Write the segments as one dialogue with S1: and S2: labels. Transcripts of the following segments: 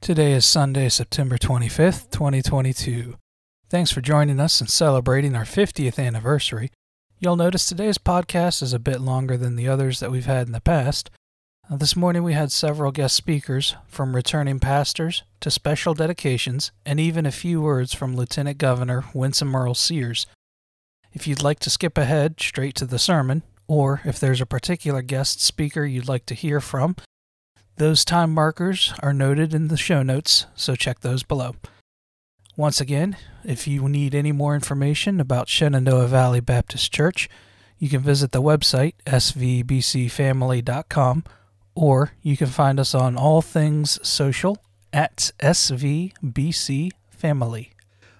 S1: Today is Sunday, September 25th, 2022. Thanks for joining us and celebrating our 50th anniversary. You'll notice today's podcast is a bit longer than the others that we've had in the past. Uh, this morning we had several guest speakers, from returning pastors to special dedications, and even a few words from Lieutenant Governor Winsome Earle-Sears. If you'd like to skip ahead straight to the sermon, or if there's a particular guest speaker you'd like to hear from, those time markers are noted in the show notes, so check those below. Once again, if you need any more information about Shenandoah Valley Baptist Church, you can visit the website svbcfamily.com or you can find us on all things social at SVBC Family.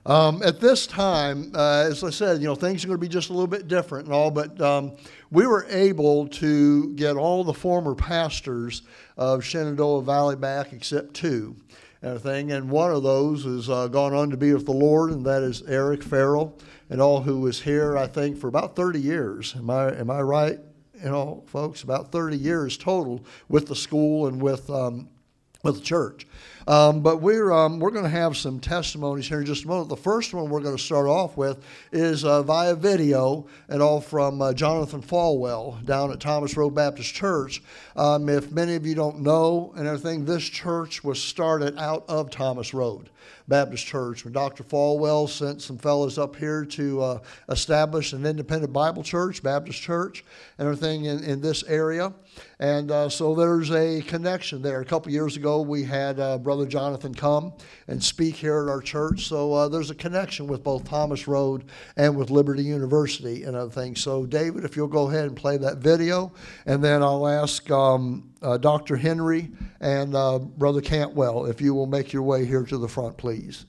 S2: Um, at this time, uh, as I said, you know, things are going to be just a little bit different and all, but um, we were able to get all the former pastors of Shenandoah Valley back except two. And everything, and one of those has uh, gone on to be with the Lord, and that is Eric Farrell, and all who was here, I think, for about 30 years. Am I am I right? You know, folks, about 30 years total with the school and with um, with the church. Um, but we're, um, we're going to have some testimonies here in just a moment. The first one we're going to start off with is uh, via video and all from uh, Jonathan Falwell down at Thomas Road Baptist Church. Um, if many of you don't know and everything, this church was started out of Thomas Road. Baptist Church. When Dr. Falwell sent some fellows up here to uh, establish an independent Bible church, Baptist church, and everything in, in this area. And uh, so there's a connection there. A couple years ago, we had uh, Brother Jonathan come and speak here at our church. So uh, there's a connection with both Thomas Road and with Liberty University and other things. So, David, if you'll go ahead and play that video, and then I'll ask um, uh, Dr. Henry and uh, Brother Cantwell if you will make your way here to the front, please.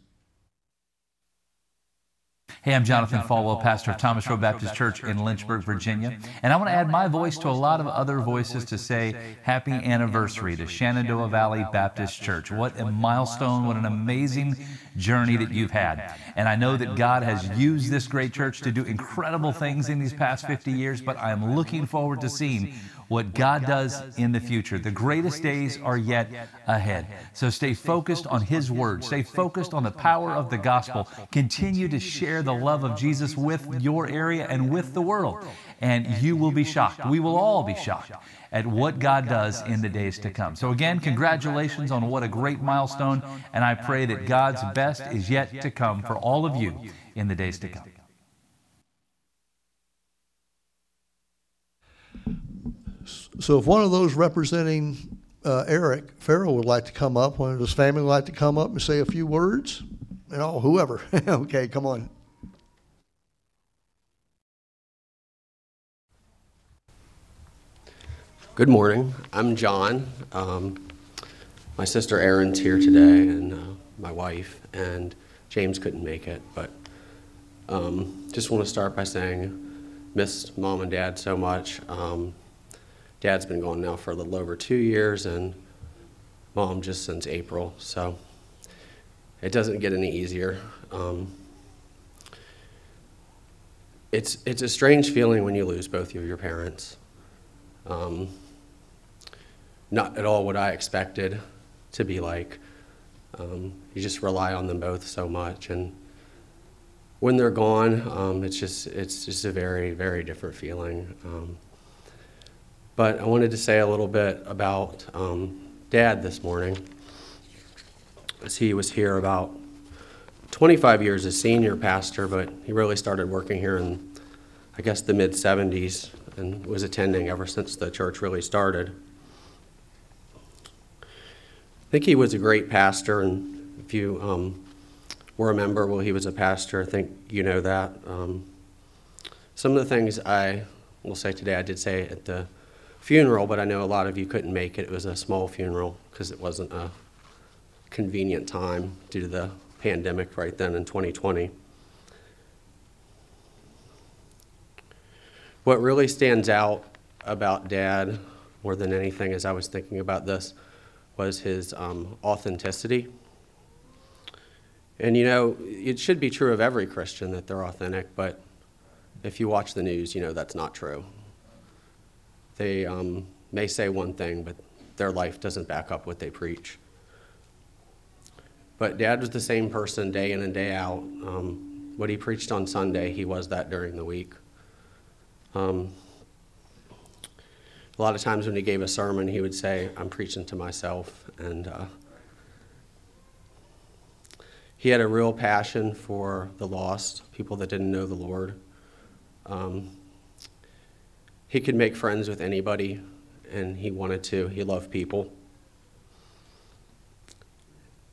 S3: Hey, I'm Jonathan Falwell, pastor of Thomas Road Baptist Church in Lynchburg, Virginia. And I want to add my voice to a lot of other voices to say happy anniversary to Shenandoah Valley Baptist Church. What a milestone, what an amazing journey that you've had. And I know that God has used this great church to do incredible things in these past 50 years, but I'm looking forward to seeing what God does in the future. The greatest days are yet ahead. So stay focused on His Word, stay focused on the power of the gospel. Continue to share the love of Jesus with your area and with the world. And you will be shocked. We will all be shocked at what God does in the days to come. So, again, congratulations on what a great milestone. And I pray that God's best is yet to come for all of you in the days to come.
S2: So if one of those representing uh, Eric Farrell would like to come up, one of his family would like to come up and say a few words, you know, whoever. okay, come on.
S4: Good morning. I'm John. Um, my sister Erin's here today, and uh, my wife, and James couldn't make it. But um, just want to start by saying, miss mom and dad so much. Um, Dad's been gone now for a little over two years, and mom just since April. So it doesn't get any easier. Um, it's it's a strange feeling when you lose both of your parents. Um, not at all what I expected to be like. Um, you just rely on them both so much, and when they're gone, um, it's just it's just a very very different feeling. But I wanted to say a little bit about um, Dad this morning. As he was here about 25 years as senior pastor, but he really started working here in, I guess, the mid 70s and was attending ever since the church really started. I think he was a great pastor, and if you um, were a member while he was a pastor, I think you know that. Um, some of the things I will say today, I did say at the funeral, but I know a lot of you couldn't make it. It was a small funeral because it wasn't a convenient time due to the pandemic right then in 2020. What really stands out about Dad more than anything as I was thinking about this was his um, authenticity. And you know, it should be true of every Christian that they're authentic, but if you watch the news, you know that's not true. They um, may say one thing, but their life doesn't back up what they preach. But Dad was the same person day in and day out. Um, what he preached on Sunday, he was that during the week. Um, a lot of times when he gave a sermon, he would say, I'm preaching to myself. And uh, he had a real passion for the lost, people that didn't know the Lord. Um, he could make friends with anybody, and he wanted to. He loved people.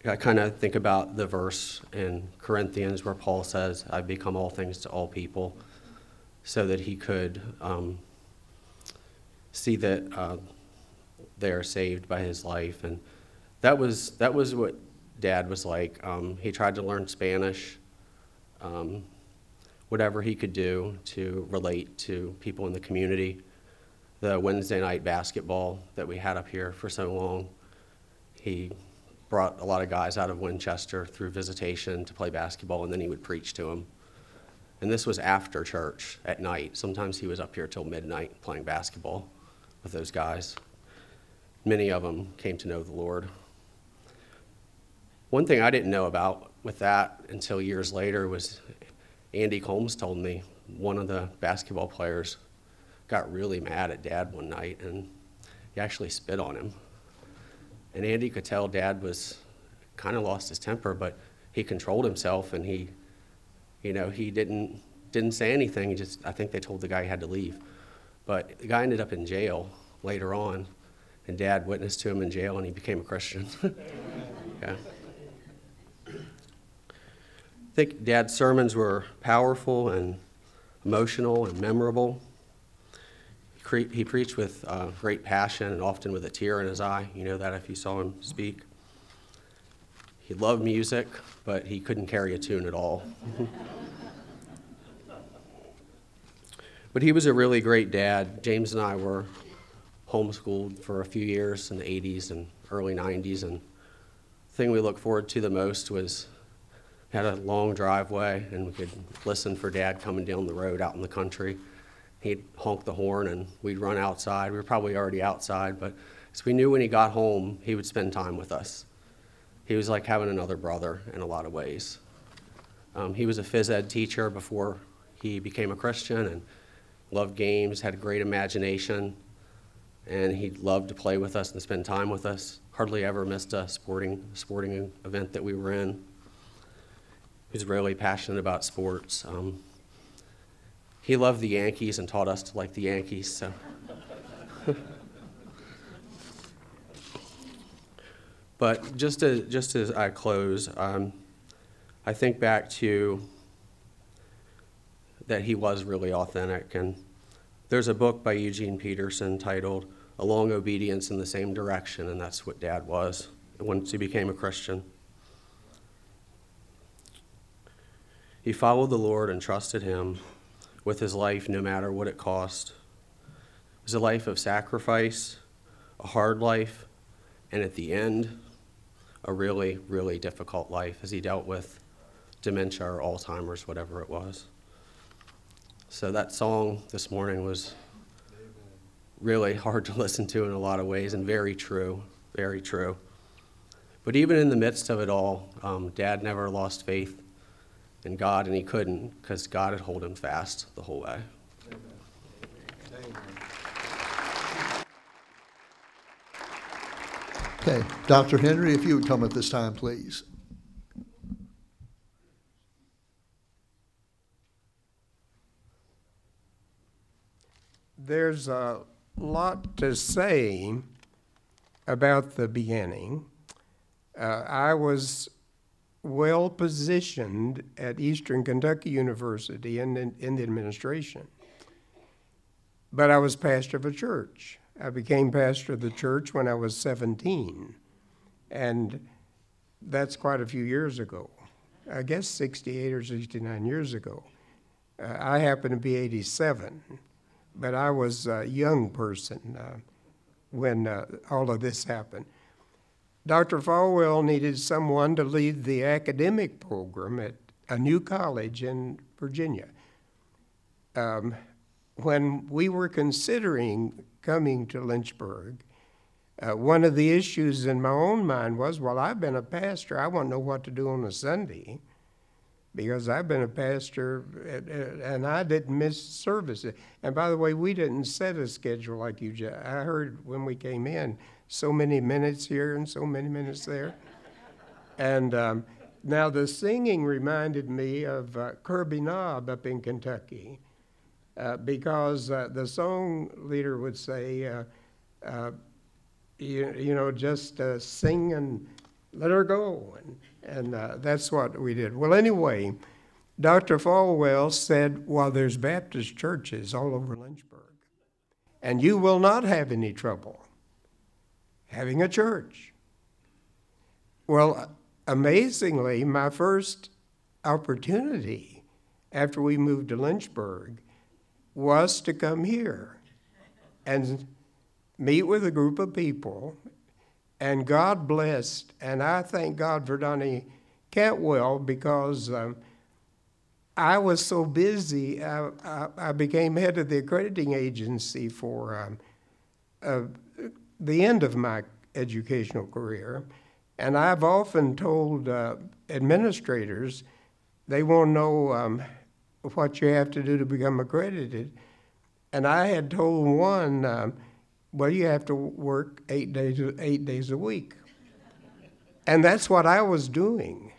S4: I kind of think about the verse in Corinthians where Paul says, I've become all things to all people, so that he could um, see that uh, they are saved by his life. And that was, that was what dad was like. Um, he tried to learn Spanish, um, whatever he could do to relate to people in the community. The Wednesday night basketball that we had up here for so long, he brought a lot of guys out of Winchester through visitation to play basketball, and then he would preach to them. And this was after church at night. Sometimes he was up here till midnight playing basketball with those guys. Many of them came to know the Lord. One thing I didn't know about with that until years later was Andy Combs told me one of the basketball players got really mad at dad one night and he actually spit on him. And Andy could tell dad was kind of lost his temper, but he controlled himself and he, you know, he didn't didn't say anything. He just I think they told the guy he had to leave. But the guy ended up in jail later on, and dad witnessed to him in jail and he became a Christian. yeah. I think dad's sermons were powerful and emotional and memorable. He preached with uh, great passion and often with a tear in his eye. You know that if you saw him speak. He loved music, but he couldn't carry a tune at all. but he was a really great dad. James and I were homeschooled for a few years in the 80s and early 90s, and the thing we looked forward to the most was had a long driveway, and we could listen for Dad coming down the road out in the country he'd honk the horn and we'd run outside. We were probably already outside, but we knew when he got home, he would spend time with us. He was like having another brother in a lot of ways. Um, he was a phys ed teacher before he became a Christian and loved games, had a great imagination, and he loved to play with us and spend time with us. Hardly ever missed a sporting, sporting event that we were in. Was really passionate about sports. Um, he loved the Yankees and taught us to like the Yankees. So. but just as, just as I close, um, I think back to that he was really authentic. And there's a book by Eugene Peterson titled A Long Obedience in the Same Direction, and that's what dad was once he became a Christian. He followed the Lord and trusted him with his life no matter what it cost. It was a life of sacrifice, a hard life, and at the end, a really, really difficult life as he dealt with dementia or Alzheimer's, whatever it was. So that song this morning was really hard to listen to in a lot of ways and very true, very true. But even in the midst of it all, um, Dad never lost faith in God, and he couldn't because God had held him fast the whole way.
S2: Okay, Dr. Henry, if you would come at this time, please.
S5: There's a lot to say about the beginning. Uh, I was well positioned at Eastern Kentucky University in, in, in, the administration. But I was pastor of a church. I became pastor of the church when I was 17. And that's quite a few years ago. I guess 68 or 69 years ago. Uh, I happen to be 87, but I was a young person uh, when uh, all of this happened. Dr. Falwell needed someone to lead the academic program at a new college in Virginia. Um, when we were considering coming to Lynchburg, Uh, one of the issues in my own mind was, well, I've been a pastor. I want to know what to do on a Sunday because I've been a pastor and I didn't miss services. And by the way, we didn't set a schedule like you just. I heard when we came in so many minutes here and so many minutes there. and um, now the singing reminded me of uh, Kirby Knob up in Kentucky. Uh, because uh, the song leader would say, uh, uh, you, you know, just uh, sing and let her go. And, and that's what we did. Well, anyway, Dr. Falwell said, well, there's Baptist churches all over Lynchburg, and you will not have any trouble having a church. Well, amazingly, my first opportunity after we moved to Lynchburg was to come here and meet with a group of people and God blessed, and I thank God for Donnie Cantwell because um, I was so busy. I, I, I, became head of the accrediting agency for um, uh, the end of my educational career, and I've often told uh, administrators they won't know um, what you have to do to become accredited. And I had told one, um, well, you have to work eight days, eight days a week. And that's what I was doing.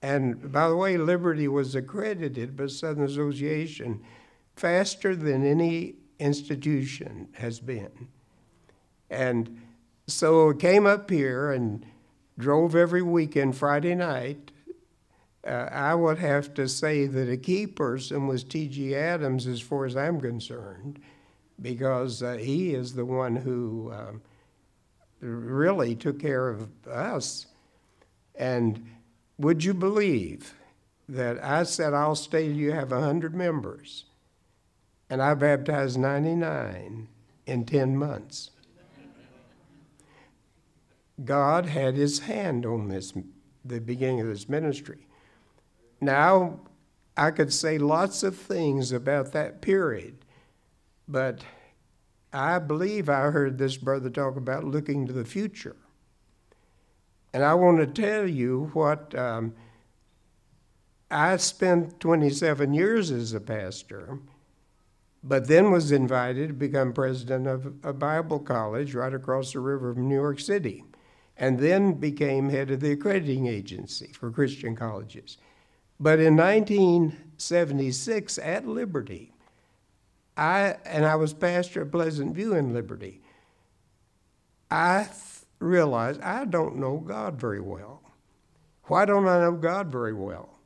S5: And by the way, Liberty was accredited by Southern Association faster than any institution has been. And so came up here and drove every weekend Friday night. Uh, I would have to say that a key person was T.G. Adams as far as I'm concerned because uh, he is the one who um, really took care of us. And would you believe that I said, I'll stay till you have 100 members? And I baptized 99 in 10 months. God had his hand on this, the beginning of this ministry. Now, I could say lots of things about that period but I believe I heard this brother talk about looking to the future. And I want to tell you what um, I spent 27 years as a pastor, but then was invited to become president of a Bible college right across the river from New York City, and then became head of the accrediting agency for Christian colleges. But in 1976 at Liberty, I and I was pastor of Pleasant View in Liberty. I th- realized I don't know God very well. Why don't I know God very well?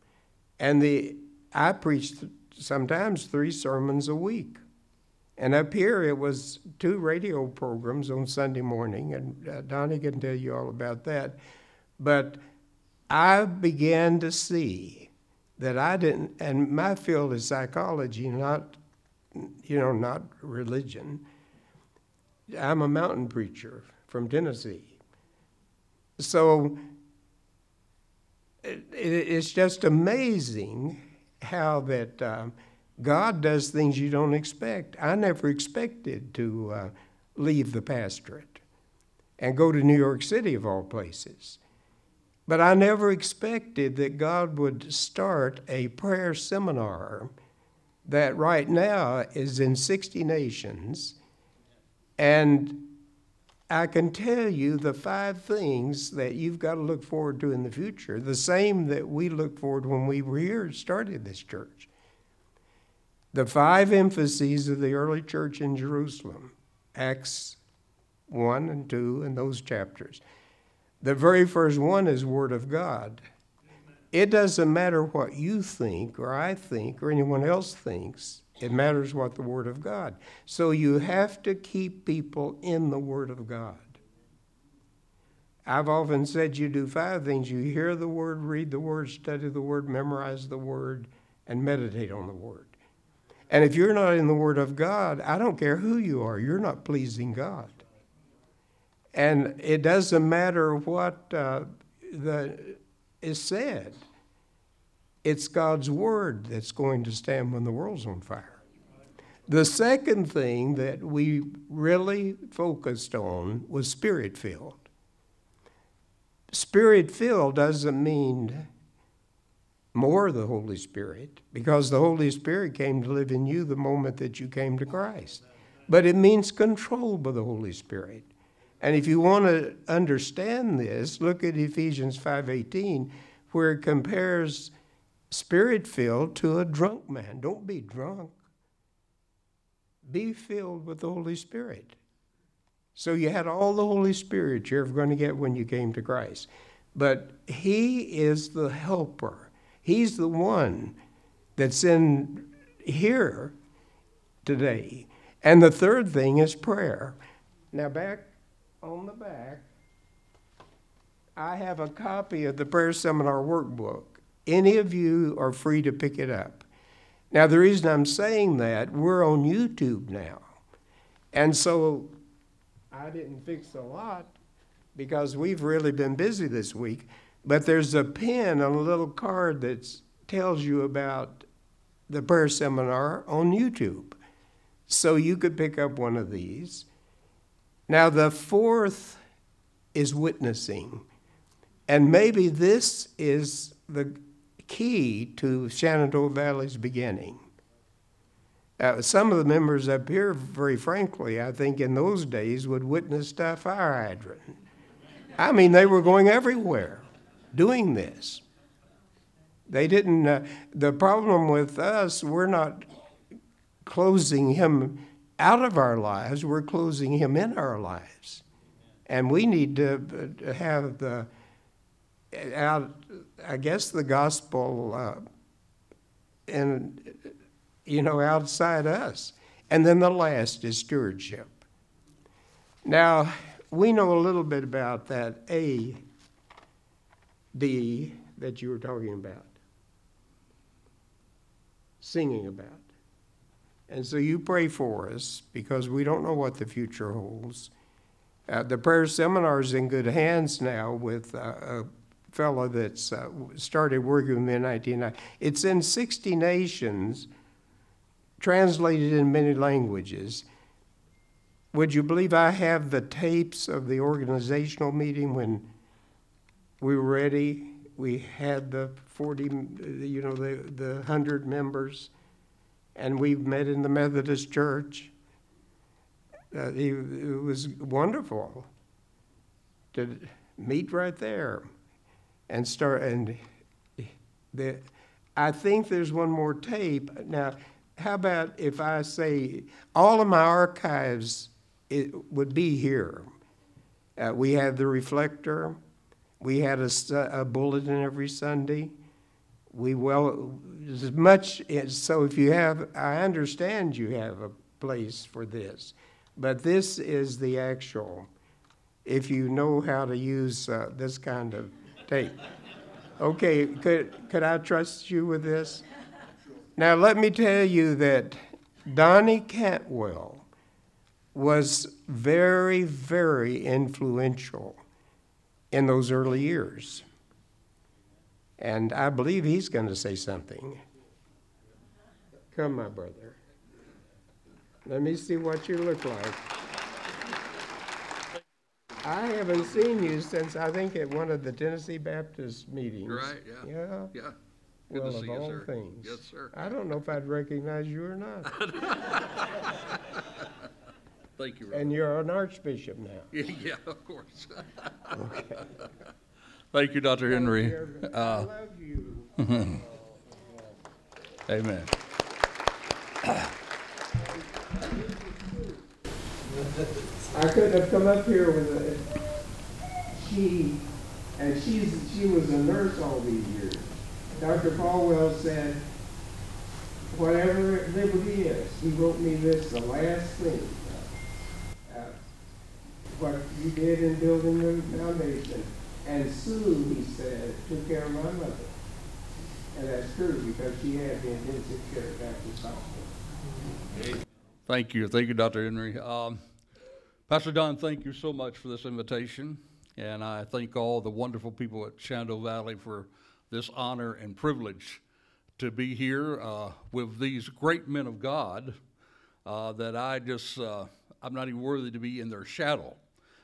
S5: And the I preached sometimes three sermons a week. And up here, it was two radio programs on Sunday morning, and uh, Donnie can tell you all about that. But I began to see that I didn't, and my field is psychology, not you know, not religion. I'm a mountain preacher from Tennessee. So it, it's just amazing how that um, God does things you don't expect. I never expected to uh, leave the pastorate and go to New York City, of all places. But I never expected that God would start a prayer seminar that right now is in 60 nations. And I can tell you the five things that you've got to look forward to in the future, the same that we looked forward when we were here started this church. The five emphases of the early church in Jerusalem, Acts 1 and 2, and those chapters. The very first one is Word of God. It doesn't matter what you think or I think or anyone else thinks. It matters what the Word of God. So you have to keep people in the Word of God. I've often said you do five things you hear the Word, read the Word, study the Word, memorize the Word, and meditate on the Word. And if you're not in the Word of God, I don't care who you are, you're not pleasing God. And it doesn't matter what uh, the is said. It's God's word that's going to stand when the world's on fire. The second thing that we really focused on was spirit filled. Spirit filled doesn't mean more the Holy Spirit, because the Holy Spirit came to live in you the moment that you came to Christ. But it means controlled by the Holy Spirit. And if you want to understand this, look at Ephesians 5:18, where it compares spirit filled to a drunk man. Don't be drunk. Be filled with the Holy Spirit. So you had all the Holy Spirit you're ever going to get when you came to Christ. But He is the helper. He's the one that's in here today. And the third thing is prayer. Now, back on the back, I have a copy of the prayer seminar workbook. Any of you are free to pick it up. Now, the reason I'm saying that, we're on YouTube now. And so I didn't fix a lot because we've really been busy this week. But there's a pin on a little card that tells you about the prayer seminar on YouTube. So you could pick up one of these. Now, the fourth is witnessing. And maybe this is the key to Shenandoah Valley's beginning. Uh, some of the members up here, very frankly, I think in those days would witness to a fire hydrant. I mean, they were going everywhere doing this. They didn't, uh, the problem with us, we're not closing him out of our lives, we're closing him in our lives. And we need to uh, have the, out, I guess, the gospel uh, and you know, outside us. And then the last is stewardship. Now, we know a little bit about that A, D that you were talking about, singing about. And so you pray for us because we don't know what the future holds. Uh, the prayer seminar is in good hands now with uh, a fellow that's uh, started working with me in 1990. It's in 60 nations translated in many languages. Would you believe I have the tapes of the organizational meeting when we were ready? We had the 40, you know, the, the 100 members, and we met in the Methodist Church. Uh, it, it was wonderful to meet right there and start. And the, I think there's one more tape. Now, how about if I say all of my archives it would be here? Uh, we have the reflector. We had a, a, bulletin every Sunday. We well as much so if you have I understand you have a place for this, but this is the actual. If you know how to use uh, this kind of tape, okay. Could could I trust you with this? Now, let me tell you that Donnie Cantwell was very, very influential in those early years. And I believe he's going to say something. Come, my brother. Let me see what you look like. I haven't seen you since I think at one of the Tennessee Baptist meetings.
S6: Right, yeah.
S5: Yeah.
S6: Yeah. Good
S5: well,
S6: to
S5: of
S6: see you,
S5: all
S6: sir.
S5: things.
S6: Yes, sir.
S5: I don't know if I'd recognize you or not.
S6: Thank you, Robert.
S5: and you're an archbishop now.
S6: Yeah, of course.
S5: Okay.
S6: Thank you, Dr. Henry.
S5: I
S6: Uh,
S5: love you.
S6: Amen.
S5: I couldn't have come up here with a, she, and she's, she was a nurse all these years. Dr. Falwell said, whatever liberty is, he wrote me this, the last thing. What you did in building the foundation. And Sue, he said, took care of my mother. And that's true because she had the intensive care at Baptist Hospital.
S6: Thank you. Thank you, Dr. Henry. Um, Pastor Don, thank you so much for this invitation. And I thank all the wonderful people at Shenandoah Valley for this honor and privilege to be here uh, with these great men of God uh, that I just, uh, I'm not even worthy to be in their shadow.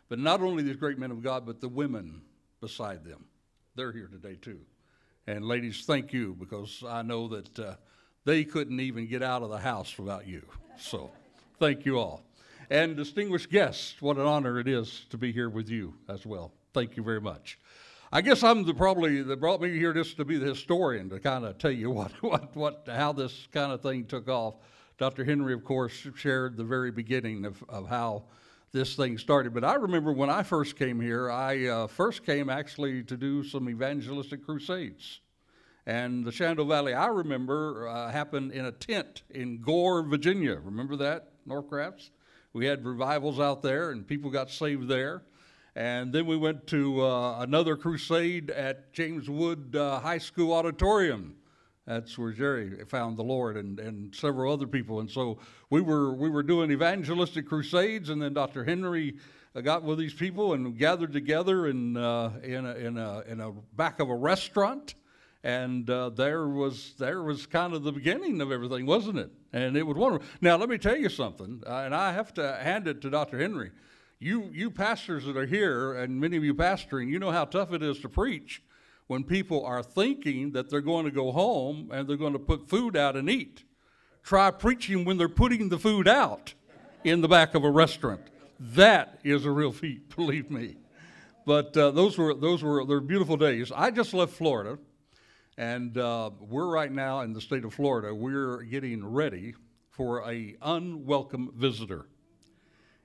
S6: But not only these great men of God, but the women beside them. They're here today too. And ladies, thank you because I know that uh, they couldn't even get out of the house without you. So thank you all. And distinguished guests, what an honor it is to be here with you as well. Thank you very much. I guess I'm the probably that brought me here just to be the historian to kind of tell you what, what, what, how this kind of thing took off. Dr. Henry, of course, shared the very beginning of, of how this thing started. But I remember when I first came here, I uh, first came actually to do some evangelistic crusades. And the Shenandoah Valley, I remember, uh, happened in a tent in Gore, Virginia. Remember that, Northcrafts? We had revivals out there, and people got saved there. And then we went to uh, another crusade at James Wood uh, High School Auditorium. That's where Jerry found the Lord and, and several other people. And so we were, we were doing evangelistic crusades, and then Dr. Henry uh, got with these people and gathered together in, uh, in, a, in, a, in a back of a restaurant. And uh, there was there was kind of the beginning of everything, wasn't it? And it was wonderful. Now let me tell you something, uh, and I have to hand it to Dr. Henry you, you pastors that are here, and many of you pastoring, you know how tough it is to preach when people are thinking that they're going to go home and they're going to put food out and eat. Try preaching when they're putting the food out in the back of a restaurant. That is a real feat, believe me. But uh, those were those were they're beautiful days. I just left Florida, and uh, we're right now in the state of Florida. We're getting ready for a unwelcome visitor.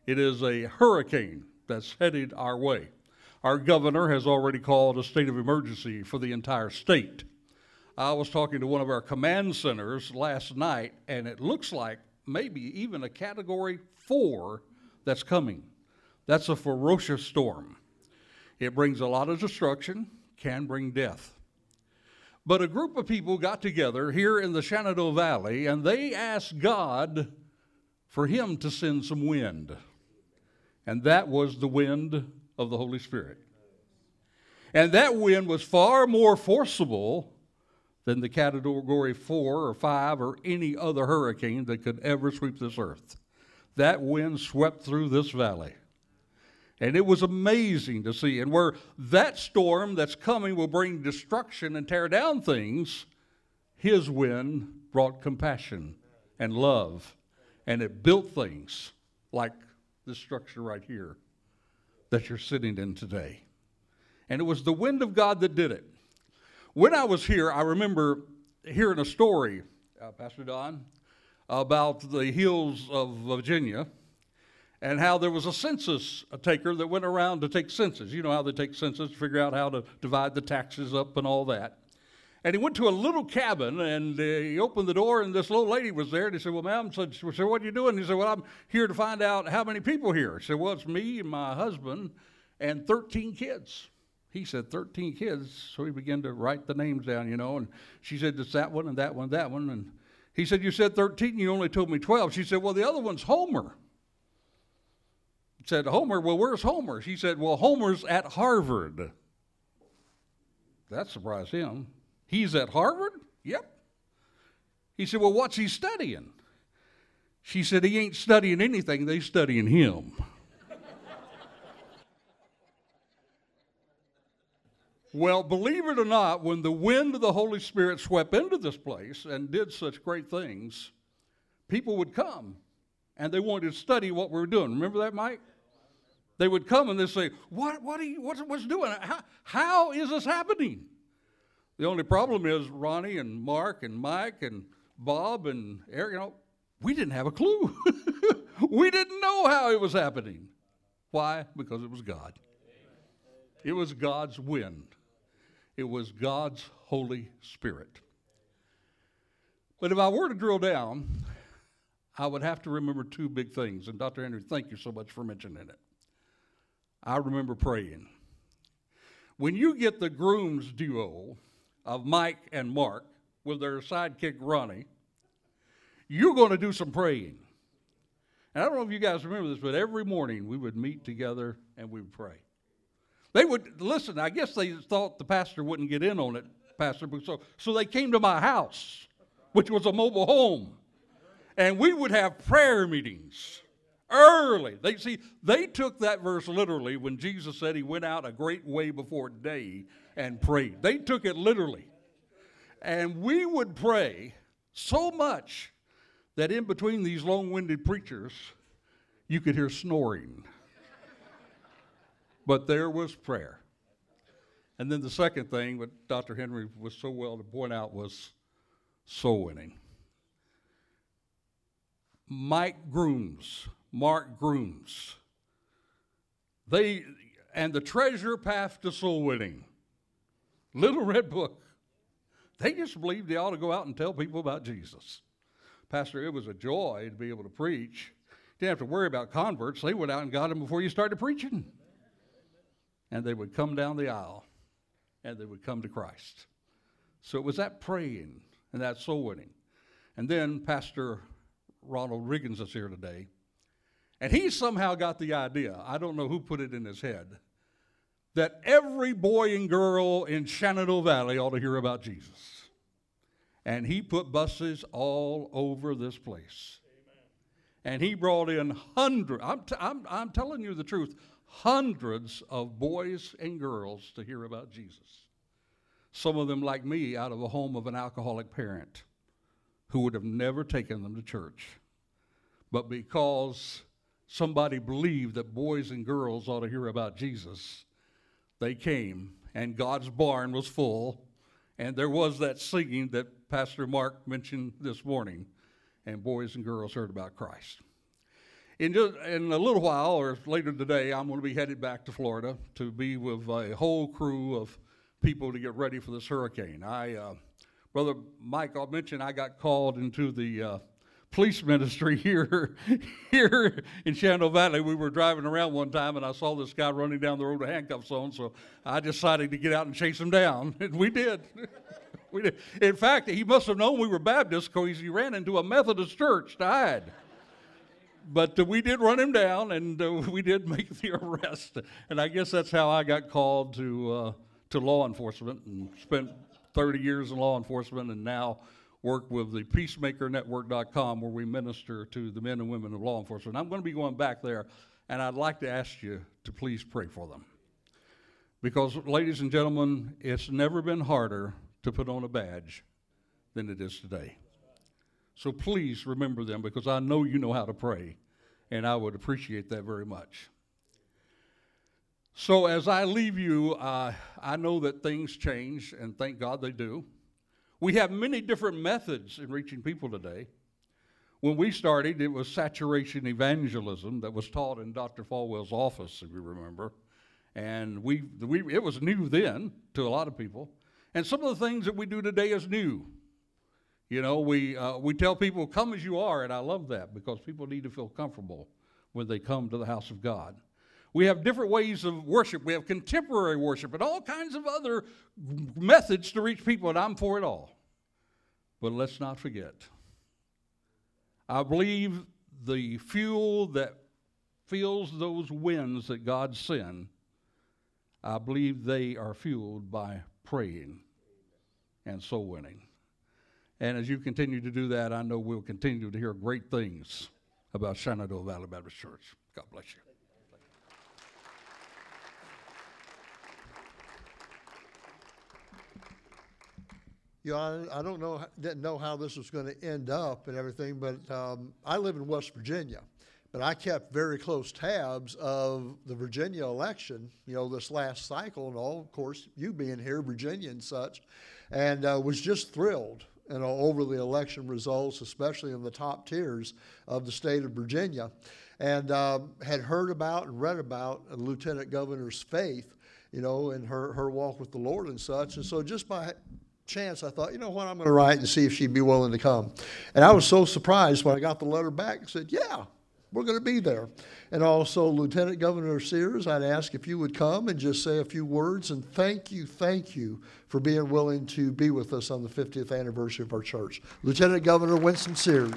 S6: It is a hurricane that's headed our way. Our governor has already called a state of emergency for the entire state. I was talking to one of our command centers last night, and it looks like maybe even a category four that's coming. That's a ferocious storm. It brings a lot of destruction, can bring death. But a group of people got together here in the Shenandoah Valley and they asked God for Him to send some wind and that was the wind of the Holy Spirit. And that wind was far more forcible than the category four or five or any other hurricane that could ever sweep this earth. That wind swept through this valley. And it was amazing to see. And where that storm that's coming will bring destruction and tear down things, his wind brought compassion and love. And it built things like this structure right here that you're sitting in today. And it was the wind of God that did it. When I was here, I remember hearing a story, uh, Pastor Don, about the hills of Virginia and how there was a census taker that went around to take census. You know how they take census to figure out how to divide the taxes up and all that. And he went to a little cabin and uh, he opened the door and this little lady was there. And he said, Well, ma'am, so, so what are you doing? He said, Well, I'm here to find out how many people here. He said, Well, it's me and my husband and 13 kids. He said, 13 kids. So he began to write the names down, you know. And she said, It's that one and that one, that one. And he said, You said 13, you only told me 12. She said, Well, the other one's Homer. He said, Homer, well, where's Homer? She said, Well, Homer's at Harvard. That surprised him. He's at Harvard? Yep. He said, Well, what's he studying? She said, He ain't studying anything, they studying him. well, believe it or not, when the wind of the Holy Spirit swept into this place and did such great things, people would come and they wanted to study what we were doing. Remember that, Mike? They would come and they'd say, What, what are you, what's, what's doing? How, how is this happening? The only problem is Ronnie and Mark and Mike and Bob and Eric, you know, we didn't have a clue. we didn't know how it was happening. Why? Because it was God. It was God's wind. It was God's Holy Spirit. But if I were to drill down, I would have to remember two big things. And Dr. Henry, thank you so much for mentioning it. I remember praying. When you get the Grooms duo, of Mike and Mark with their sidekick Ronnie, you're going to do some praying. And I don't know if you guys remember this, but every morning we would meet together and we would pray. They would listen. I guess they thought the pastor wouldn't get in on it, Pastor. So, so they came to my house, which was a mobile home, And we would have prayer meetings early. They see they took that verse literally when Jesus said he went out a great way before day and prayed. They took it literally. And we would pray so much that in between these long-winded preachers, you could hear snoring. but there was prayer. And then the second thing, what Dr. Henry was so well to point out, was soul winning. Mike Grooms, Mark Grooms, they and the treasure path to soul winning, little red book. They just believed they ought to go out and tell people about Jesus. Pastor, it was a joy to be able to preach. Didn't have to worry about converts. They went out and got them before you started preaching. And they would come down the aisle and they would come to Christ. So it was that praying and that soul winning. And then Pastor Ronald Riggins is here today. And he somehow got the idea, I don't know who put it in his head, that every boy and girl in Shenandoah Valley ought to hear about Jesus. And he put buses all over this place. Amen. And he brought in hundreds, I'm, t- I'm, I'm telling you the truth, hundreds of boys and girls to hear about Jesus. Some of them, like me, out of the home of an alcoholic parent who would have never taken them to church. But because somebody believed that boys and girls ought to hear about Jesus, they came, and God's barn was full, and there was that singing that Pastor Mark mentioned this morning, and boys and girls heard about Christ. In, just, in a little while, or later today, I'm going to be headed back to Florida to be with a whole crew of people to get ready for this hurricane. I, uh, Brother Mike, I'll mention I got called into the uh, police ministry here, here in Shenandoah Valley. We were driving around one time and I saw this guy running down the road with handcuffs on, so I decided to get out and chase him down, and we did. we did. In fact, he must have known we were Baptists because he ran into a Methodist church to hide but uh, we did run him down and uh, we did make the arrest. And I guess that's how I got called to, uh, to law enforcement and spent 30 years in law enforcement and now work with the peacemakernetwork.com where we minister to the men and women of law enforcement. I'm going to be going back there and I'd like to ask you to please pray for them. Because, ladies and gentlemen, it's never been harder to put on a badge than it is today. So please remember them because I know you know how to pray, and I would appreciate that very much. So as I leave you, uh, I know that things change, and thank God they do. We have many different methods in reaching people today. When we started, it was saturation evangelism that was taught in Dr. Falwell's office, if you remember. And we, we, it was new then to a lot of people. And some of the things that we do today is new. You know, we, uh, we tell people, come as you are, and I love that because people need to feel comfortable when they come to the house of God. We have different ways of worship. We have contemporary worship and all kinds of other methods to reach people, and I'm for it all. But let's not forget. I believe the fuel that fuels those winds that God sends, I believe they are fueled by praying and soul winning. And as you continue to do that, I know we'll continue to hear great things about Shenandoah Valley Baptist Church. God bless you.
S2: You know, I, I don't know, didn't know how this was going to end up and everything, but um, I live in West Virginia. But I kept very close tabs of the Virginia election, you know, this last cycle and all, of course, you being here, Virginia and such, and uh, was just thrilled you know, over the election results, especially in the top tiers of the state of Virginia, and um, had heard about and read about lieutenant governor's faith, you know, and her, her walk with the Lord and such. And so just by chance, I thought, you know what, I'm going to write and see if she'd be willing to come. And I was so surprised when I got the letter back and said, yeah, we're going to be there. And also, Lieutenant Governor Sears, I'd ask if you would come and just say a few words and thank you, thank you for being willing to be with us on the 50th anniversary of our church. Lieutenant Governor Winsome Sears.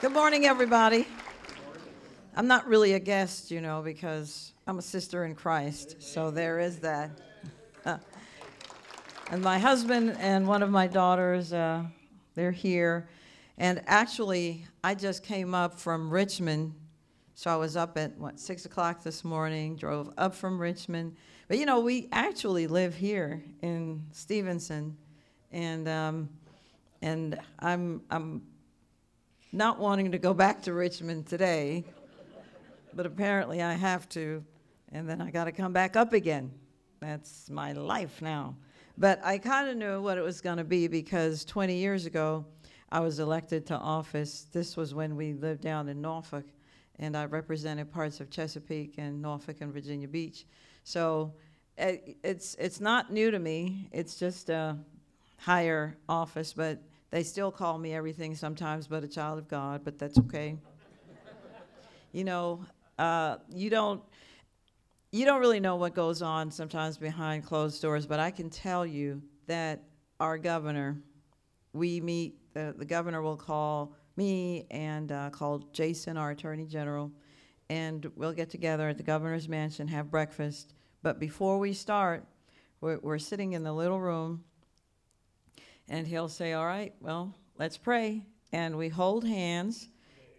S7: Good morning, everybody. I'm not really a guest, you know, because I'm a sister in Christ. So there is that. And my husband and one of my daughters, uh, they're here. And actually, I just came up from Richmond. So I was up at, what, 6 o'clock this morning, drove up from Richmond. But you know, we actually live here in Stephenson. And, um, and I'm, I'm not wanting to go back to Richmond today, but apparently I have to. And then I got to come back up again. That's my life now. But I kind of knew what it was going to be because 20 years ago, I was elected to office. This was when we lived down in Norfolk, and I represented parts of Chesapeake and Norfolk and Virginia Beach. So it, it's, it's not new to me, it's just a higher office, but they still call me everything sometimes but a child of God, but that's okay. you know, uh, you don't you don't really know what goes on sometimes behind closed doors, but I can tell you that our governor, we meet, the governor will call me and uh, call Jason, our attorney general, and we'll get together at the governor's mansion, have breakfast. But before we start, we're, we're sitting in the little room, and he'll say, All right, well, let's pray. And we hold hands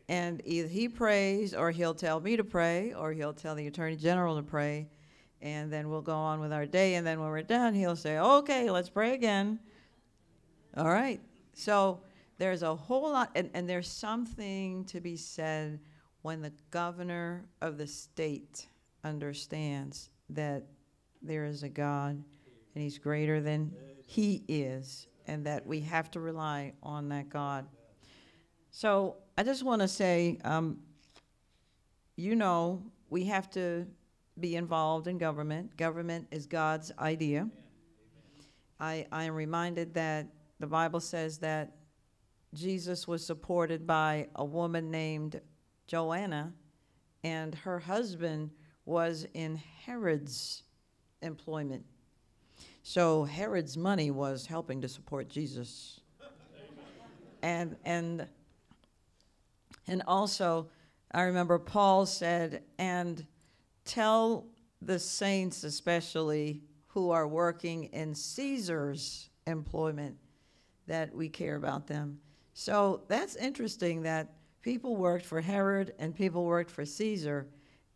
S7: and either he prays, or he'll tell me to pray, or he'll tell the attorney general to pray. And then we'll go on with our day. And then when we're done, he'll say, okay, let's pray again. All right. So there's a whole lot, and, and there's something to be said when the governor of the state understands that there is a God and he's greater than he is, and that we have to rely on that God. So I just want to say, um, you know, we have to be involved in government. Government is God's idea. I, I am reminded that the Bible says that Jesus was supported by a woman named Joanna, and her husband was in Herod's employment. So Herod's money was helping to support Jesus. and, and and also, I remember Paul said, and tell the saints, especially who are working in Caesar's employment, that we care about them. So that's interesting that people worked for Herod and people worked for Caesar,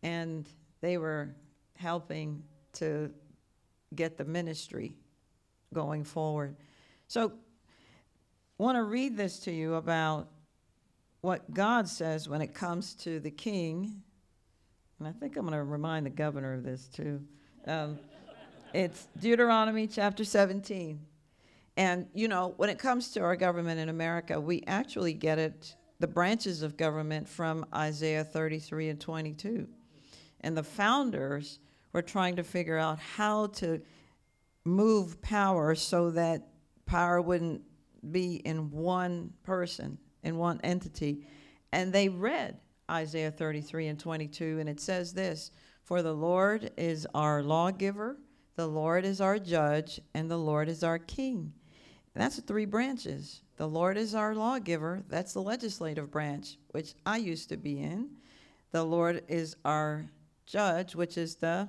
S7: and they were helping to get the ministry going forward. So I want to read this to you about what God says when it comes to the king, and I think I'm going to remind the governor of this too. Um, it's Deuteronomy chapter 17. And, you know, when it comes to our government in America, we actually get it, the branches of government, from Isaiah 33 and 22. And the founders were trying to figure out how to move power so that power wouldn't be in one person in one entity. And they read Isaiah 33 and 22, and it says this For the Lord is our lawgiver, the Lord is our judge, and the Lord is our king. And that's the three branches. The Lord is our lawgiver, that's the legislative branch, which I used to be in. The Lord is our judge, which is the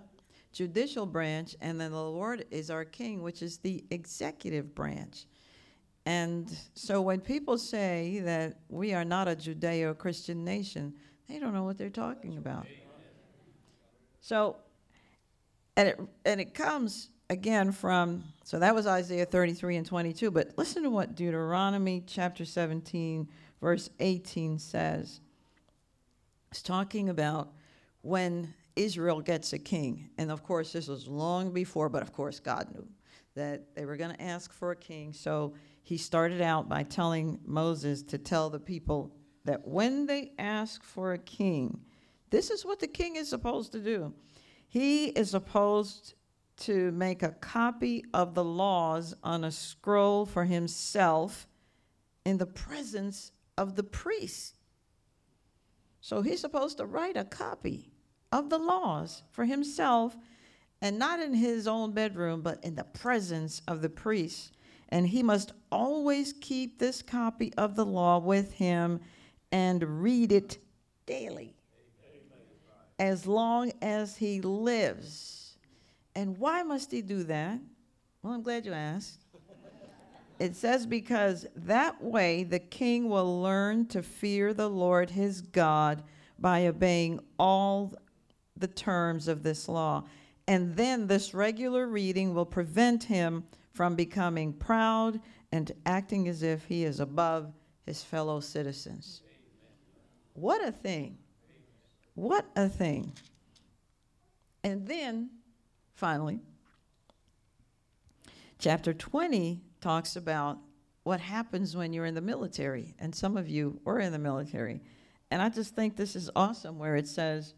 S7: judicial branch, and then the Lord is our king, which is the executive branch. And so when people say that we are not a Judeo Christian nation, they don't know what they're talking about. So, and it, and it comes again from, so that was Isaiah 33 and 22, but listen to what Deuteronomy chapter 17, verse 18 says. It's talking about when Israel gets a king. And of course, this was long before, but of course, God knew that they were going to ask for a king. So he started out by telling Moses to tell the people that when they ask for a king, this is what the king is supposed to do. He is supposed to make a copy of the laws on a scroll for himself in the presence of the priests. So he's supposed to write a copy of the laws for himself and not in his own bedroom, but in the presence of the priest and he must always keep this copy of the law with him and read it daily. as long as he lives. And why must he do that? Well, I'm glad you asked. It says, because that way the king will learn to fear the Lord his God by obeying all the terms of this law. And then this regular reading will prevent him from becoming proud and acting as if he is above his fellow citizens. What a thing! What a thing. And then, finally, chapter 20 talks about what happens when you're in the military. And some of you were in the military. And I just think this is awesome where it says,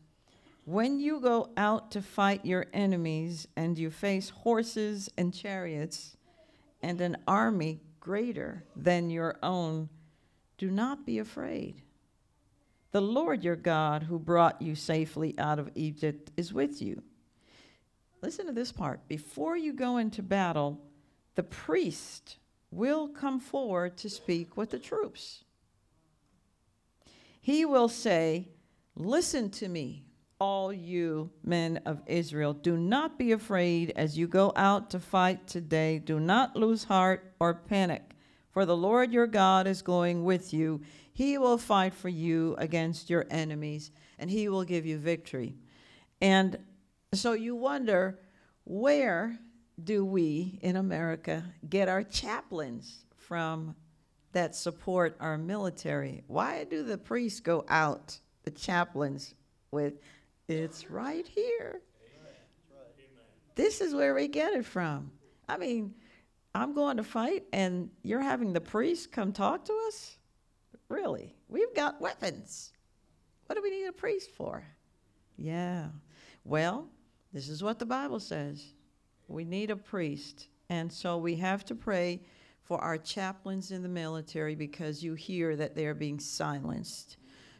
S7: when you go out to fight your enemies and you face horses and chariots and an army greater than your own, do not be afraid. The Lord your God, who brought you safely out of Egypt, is with you. Listen to this part. Before you go into battle, the priest will come forward to speak with the troops. He will say, Listen to me, all you men of Israel. Do not be afraid as you go out to fight today. Do not lose heart or panic, for the Lord your God is going with you. He will fight for you against your enemies, and he will give you victory. And so you wonder where do we in America get our chaplains from that support our military? Why do the priests go out, the chaplains, with it's right here? This is where we get it from. I mean, I'm going to fight, and you're having the priest come talk to us? Really? We've got weapons. What do we need a priest for? Yeah. Well, this is what the Bible says. We need a priest. And so we have to pray for our chaplains in the military because you hear that they're being silenced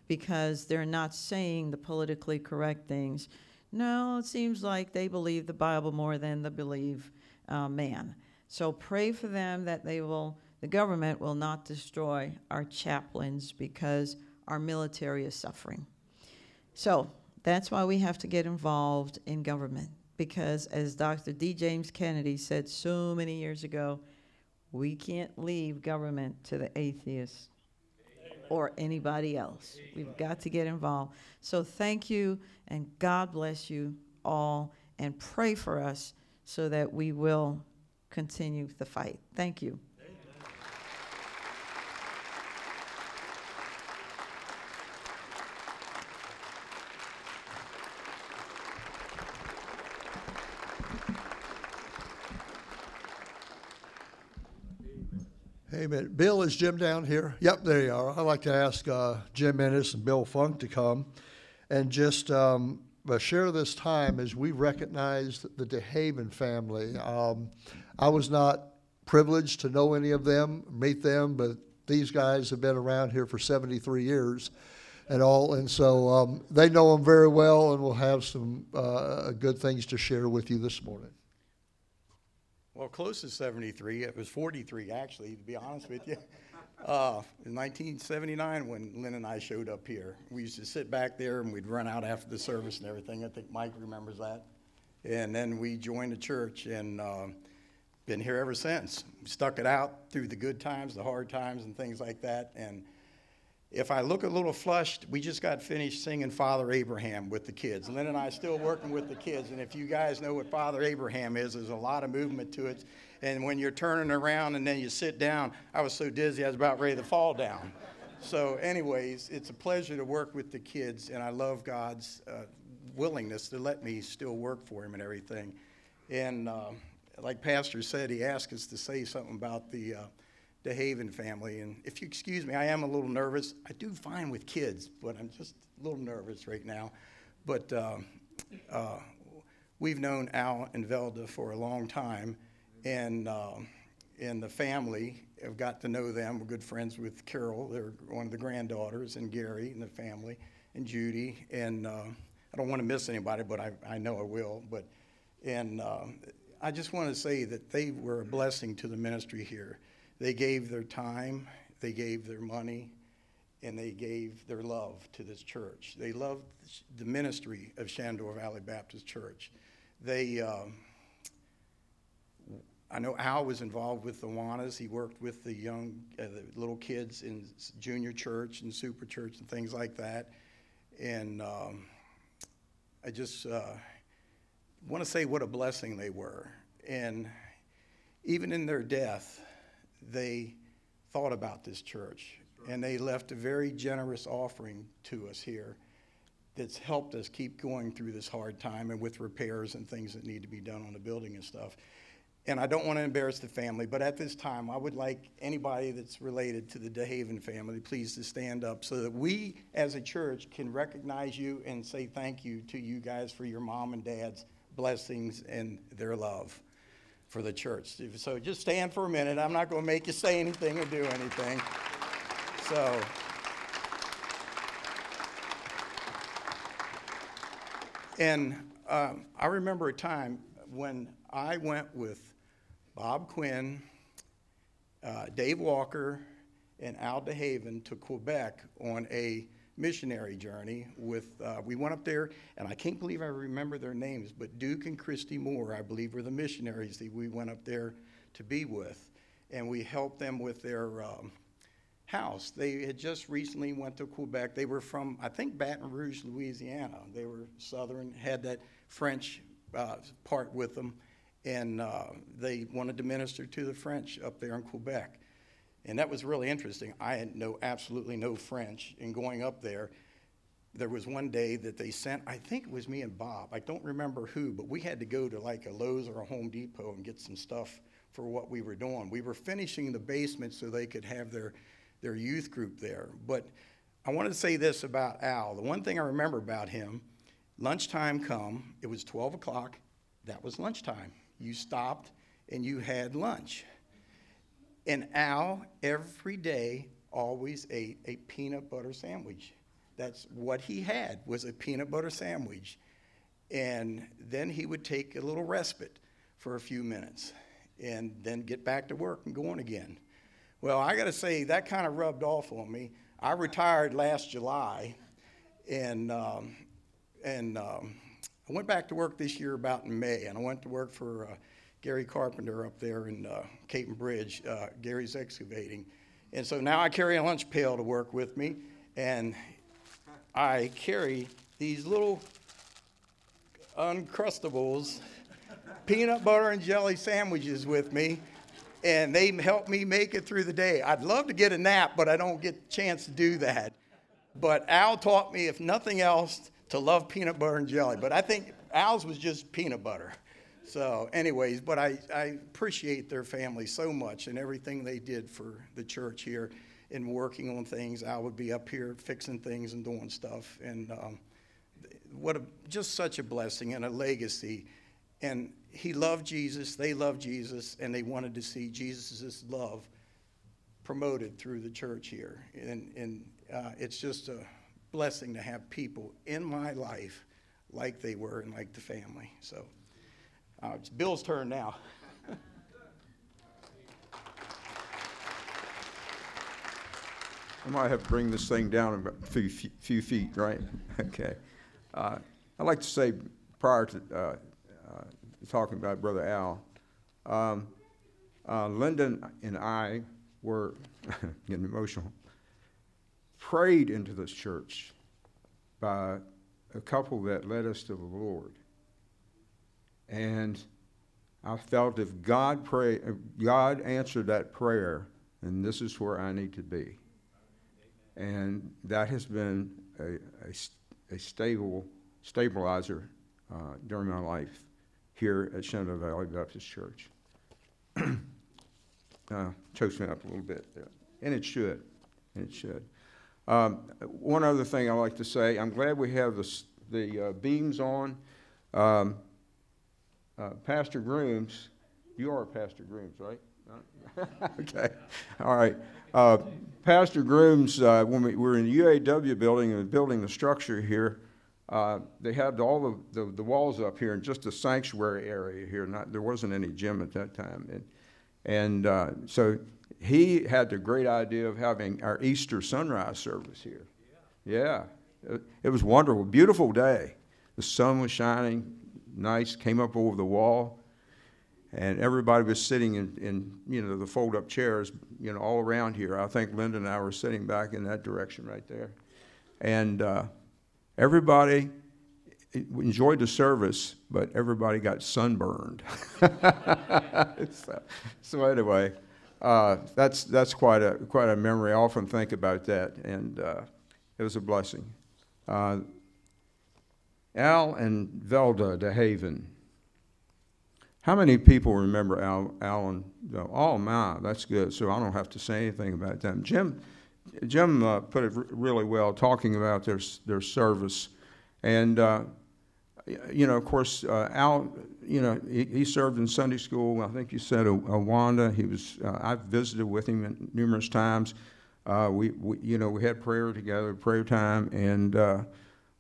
S7: because they're not saying the politically correct things. No, it seems like they believe the Bible more than they believe uh, man. So pray for them that they will, the government will not destroy our chaplains because our military is suffering. So that's why we have to get involved in government because, as Dr. D. James Kennedy said so many years ago, we can't leave government to the atheists or anybody else. We've got to get involved. So thank you, and God bless you all, and pray for us so that we will continue the fight. Thank you.
S2: Bill, is Jim down here? Yep, there you are. I'd like to ask uh, Jim Ennis and Bill Funk to come and just um, uh, share this time as we recognize the DeHaven family. Um, I was not privileged to know any of them, meet them, but these guys have been around here for 73 years and all, and so um, they know them very well and will have some uh, good things to share with you this morning.
S8: Well, close to 73. It was 43, actually, to be honest with you. Uh, in 1979, when Lynn and I showed up here, we used to sit back there and we'd run out after the service and everything. I think Mike remembers that. And then we joined the church and uh, been here ever since. Stuck it out through the good times, the hard times, and things like that. And if I look a little flushed, we just got finished singing Father Abraham with the kids. Lynn and I still working with the kids. And if you guys know what Father Abraham is, there's a lot of movement to it. And when you're turning around and then you sit down, I was so dizzy I was about ready to fall down. So, anyways, it's a pleasure to work with the kids, and I love God's uh, willingness to let me still work for Him and everything. And uh, like Pastor said, he asked us to say something about the. Uh, DeHaven family. And if you excuse me, I am a little nervous. I do fine with kids, but I'm just a little nervous right now. But uh, uh, we've known Al and Velda for a long time, and uh, and the family have got to know them. We're good friends with Carol, they're one of the granddaughters, and Gary and the family, and Judy. And uh, I don't want to miss anybody, but I, I know I will. But and uh, I just want to say that they were a blessing to the ministry here they gave their time, they gave their money, and they gave their love to this church. They loved the ministry of Shenandoah Valley Baptist Church. They, um, I know Al was involved with the Awanas. He worked with the young, uh, the little kids in junior church and super church and things like that. And um, I just uh, want to say what a blessing they were. And even in their death, they thought about this church. And they left a very generous offering to us here that's helped us keep going through this hard time and with repairs and things that need to be done on the building and stuff. And I don't want to embarrass the family, but at this time, I would like anybody that's related to the DeHaven family, please to stand up so that we as a church can recognize you and say thank you to you guys for your mom and dad's blessings and their love for the church. So just stand for a minute. I'm not going to make you say anything or do anything. So. And um, I remember a time when I went with Bob Quinn, uh, Dave Walker, and Al DeHaven to Quebec on a missionary journey with uh, we went up there and i can't believe i remember their names but duke and christy moore i believe were the missionaries that we went up there to be with and we helped them with their um, house. They had just recently went to quebec. They were from i think baton rouge louisiana. They were southern had that french uh, part with them and uh, they wanted to minister to the french up there in quebec and that was really interesting. I had no, absolutely no French. And going up there, there was one day that they sent, I think it was me and Bob, I don't remember who, but we had to go to like a Lowe's or a Home Depot and get some stuff for what we were doing. We were finishing the basement so they could have their, their youth group there. But I wanted to say this about Al. The one thing I remember about him, lunchtime come, it was 12 o'clock, that was lunchtime. You stopped and you had lunch. And Al, every day, always ate a peanut butter sandwich. That's what he had, was a peanut butter sandwich. And then he would take a little respite for a few minutes and then get back to work and go on again. Well, I got to say, that kind of rubbed off on me. I retired last July, and, um, and um, I went back to work this year about in May, and I went to work for uh, Gary Carpenter up there in uh, Caton Bridge. Uh, Gary's excavating. And so now I carry a lunch pail to work with me, and I carry these little Uncrustables peanut butter and jelly sandwiches with me, and they help me make it through the day. I'd love to get a nap, but I don't get a chance to do that. But Al taught me, if nothing else, to love peanut butter and jelly. But I think Al's was just peanut butter. So, anyways, but I, I appreciate their family so much and everything they did for the church here in working on things. I would be up here fixing things and doing stuff. And um, what a, just such a blessing and a legacy. And he loved Jesus, they loved Jesus, and they wanted to see Jesus' love promoted through the church here. And, and uh, it's just a blessing to have people in my life like they were and like the family. So. Uh, it's Bill's turn now.
S9: I might have to bring this thing down a few, few feet, right? okay. Uh, I'd like to say, prior to uh, uh, talking about Brother Al, um, uh, Lyndon and I were getting emotional. Prayed into this church by a couple that led us to the Lord. And I felt if God pray, if God answered that prayer, then this is where I need to be. And that has been a, a, a stable stabilizer uh, during my life here at Shenandoah Valley Baptist Church. uh, chokes me up a little bit there. And it should. And it should. Um, one other thing I'd like to say I'm glad we have the, the uh, beams on. Um, uh, Pastor Grooms, you are Pastor Grooms, right? okay, all right. Uh, Pastor Grooms, uh, when we were in the UAW building and building the structure here, uh, they had all the, the, the, walls up here in just a sanctuary area here. Not, there wasn't any gym at that time. And, And uh, so he had the great idea of having our Easter sunrise service here. Yeah. yeah. It was wonderful. Beautiful day. The sun was shining, nice, came up over the wall, and everybody was sitting in, in you know, the fold up chairs, you know, all around here. I think Linda and I were sitting back in that direction right there. And uh, everybody enjoyed the service, but everybody got sunburned. so, so, anyway, uh, that's that's quite a quite a memory. I often think about that, and uh, it was a blessing. Uh, Al and Velda DeHaven. How many people remember Al, Al and Oh my, that's good. So I don't have to say anything about them. Jim, Jim uh, put it r- really well, talking about their their service, and uh, you know, of course, uh, Al, you know, he, he, served in Sunday school. I think you said Awana. He was. Uh, I've visited with him numerous times. Uh, we, we, you know, we had prayer together, prayer time, and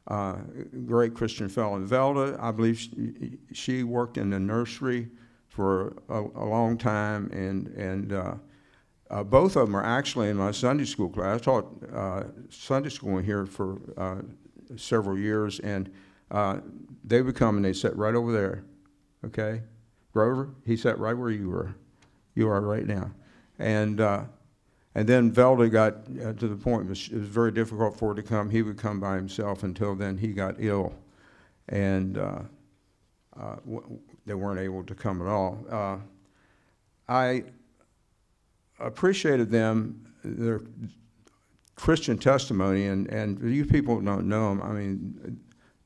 S9: uh, uh, great Christian fellow. And Velda, I believe she, she, worked in the nursery for a, a long time, and and. Uh, both of them are actually in my Sunday school class. I taught Sunday school in here for several years, and uh, they would come and they sat right over there. Okay? Grover, he sat right where you were. You are right now. And, uh, and then Velda got uh, to the point it was, it was very difficult for her to come. He would come by himself until then he got ill. And uh, uh, w- they weren't able to come at all. Uh, I appreciated them, their Christian testimony, and, and you people don't know them. I mean,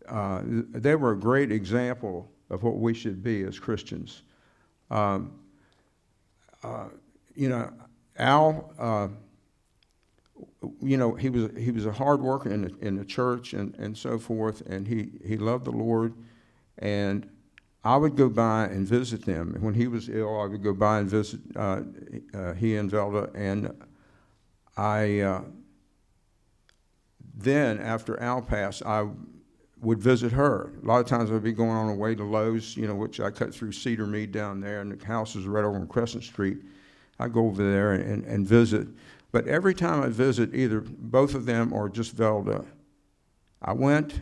S9: uh, they were a great example of what we should be as Christians. Um, uh, you know, Al, uh, you know, he was he was a hard worker in the, in the church and, and so forth, and he, he loved the Lord. And I would go by and visit them. When he was ill, I would go by and visit uh, uh, he and Velda, and I. Uh, then, after Al passed, I would visit her. A lot of times I'd be going on the way to Lowe's, you know, which I cut through Cedar Mead down there, and the house is right over on Crescent Street. I go over there and, and visit. But every time I visit either both of them or just Velda, I went,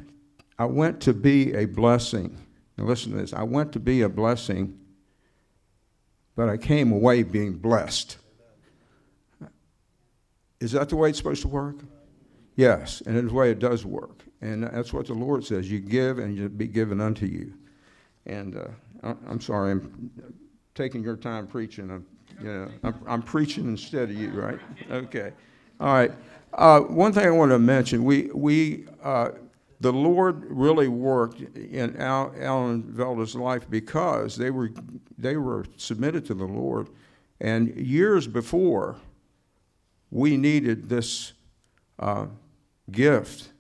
S9: I went to be a blessing. Now listen to this. I went to be a blessing, but I came away being blessed. Is that the way it's supposed to work? Yes, and it's the way it does work. And that's what the Lord says. You give and you'll be given unto you. And uh, I'm sorry, I'm taking your time preaching. I'm, know, I'm, I'm preaching instead of you, right? Okay. All right. Uh, one thing I want to mention, we, we uh, the Lord really worked in Al, Alan Velda's life because they were, they were submitted to the Lord. And years before, we needed this uh, gift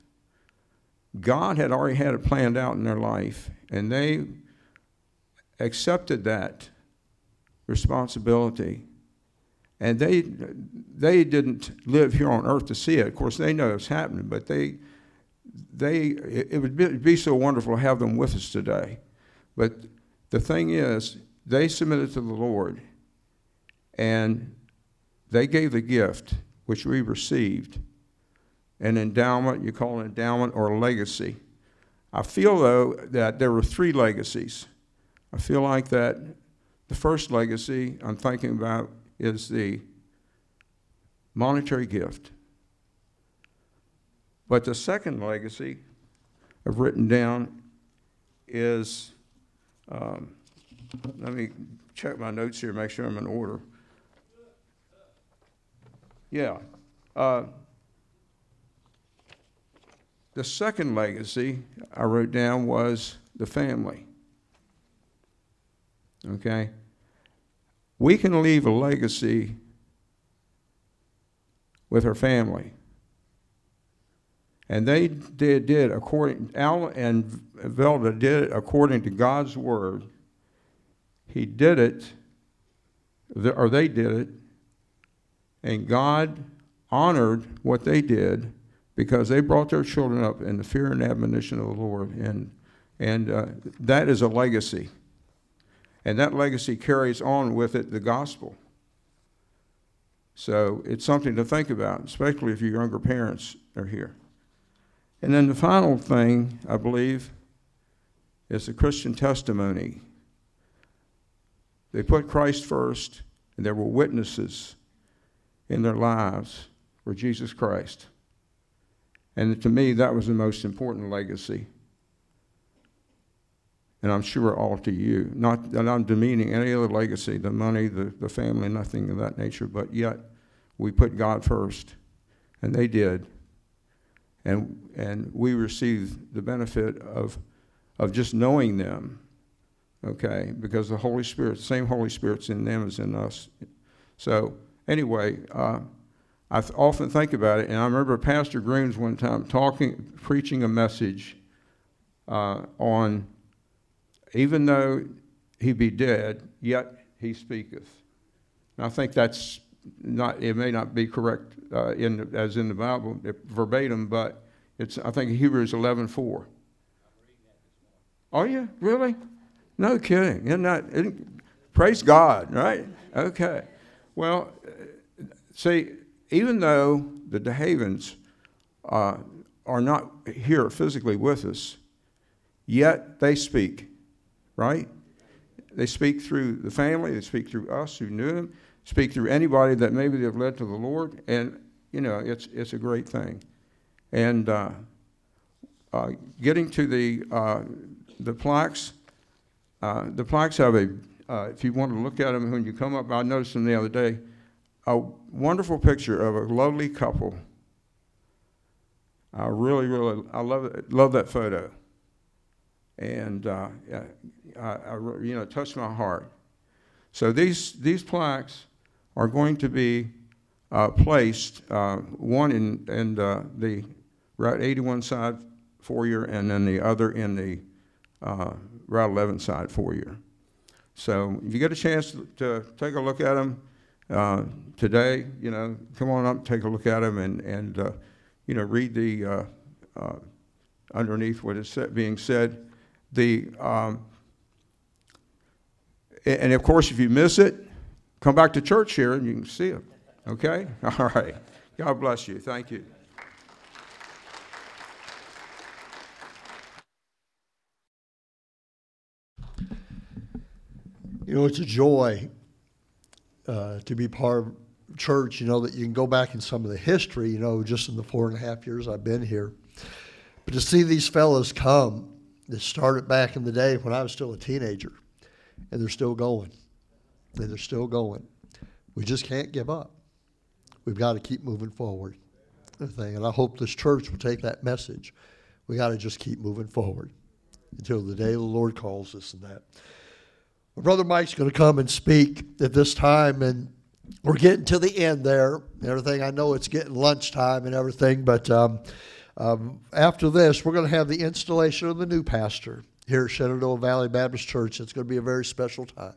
S9: God had already had it planned out in their life, and they accepted that responsibility. And they, they didn't live here on earth to see it. Of course, they know it's happening, but they, they, it would be, so wonderful to have them with us today. But the thing is, they submitted to the Lord, and they gave the gift which we received an endowment, you call it endowment or a legacy. I feel, though, that there were three legacies. I feel like that the first legacy I'm thinking about is the monetary gift. But the second legacy I've written down is um, let me check my notes here, make sure I'm in order. Yeah. Uh, the second legacy I wrote down was the family. Okay? We can leave a legacy with her family. And they did, did according, Al and Velda did it according to God's word. He did it, or they did it, and God honored what they did because they brought their children up in the fear and admonition of the Lord. And, and uh, that is a legacy. And that legacy carries on with it the gospel. So it's something to think about, especially if your younger parents are here. And then the final thing, I believe, is the Christian testimony. They put Christ first, and there were witnesses in their lives for Jesus Christ. And to me, that was the most important legacy. And I'm sure all to you. Not that I'm demeaning any other legacy, the money, the, the family, nothing of that nature, but yet we put God first. And they did. And, and we received the benefit of, of just knowing them, okay? Because the Holy Spirit, the same Holy Spirit's in them as in us. So, anyway, uh, I often think about it, and I remember Pastor Grooms one time talking, preaching a message uh, on, even though he be dead, yet he speaketh. And I think that's not, it may not be correct uh, in, as in the Bible verbatim, but it's, I think Hebrews 11 4. Are you? Really? No kidding. Isn't that, isn't, praise God, right? Okay. Well, see, even though the DeHavens uh, are not here physically with us, yet they speak, right? They speak through the family, they speak through us who knew them, speak through anybody that maybe they've led to the Lord, and you know, it's, it's a great thing. And uh, uh, getting to the, uh, the plaques, uh, the plaques have a, uh, if you want to look at them when you come up, I noticed them the other day a wonderful picture of a lovely couple. I really, really, I love love that photo, and uh, I, I, you know, it touched my heart. So these these plaques are going to be uh, placed uh, one in in the, Route 81 side foyer, and then the other in the uh, Route 11 side foyer. So if you get a chance to, to take a look at them uh, today, you know, come on up, take a look at them, and, and uh, you know, read the underneath what is being said. The um, and of course, if you miss it, come back to church here and you can see it. Okay? All right. God bless you. Thank you.
S2: You know, it's a joy uh, to be part of church, you know, that you can go back in some of the history, you know, just in the four and a half years I've been here. But to see these fellows come that started back in the day when I was still a teenager, and they're still going, and they're still going. We just can't give up. We've got to keep moving forward. Thing. And I hope this church will take that message. We got to just keep moving forward until the day the Lord calls us and that. Brother Mike's going to come and speak at this time, and we're getting to the end there. And everything I know it's getting lunchtime and everything, but um, um, after this, we're going to have the installation of the new pastor here at Shenandoah Valley Baptist Church. It's going to be a very special time,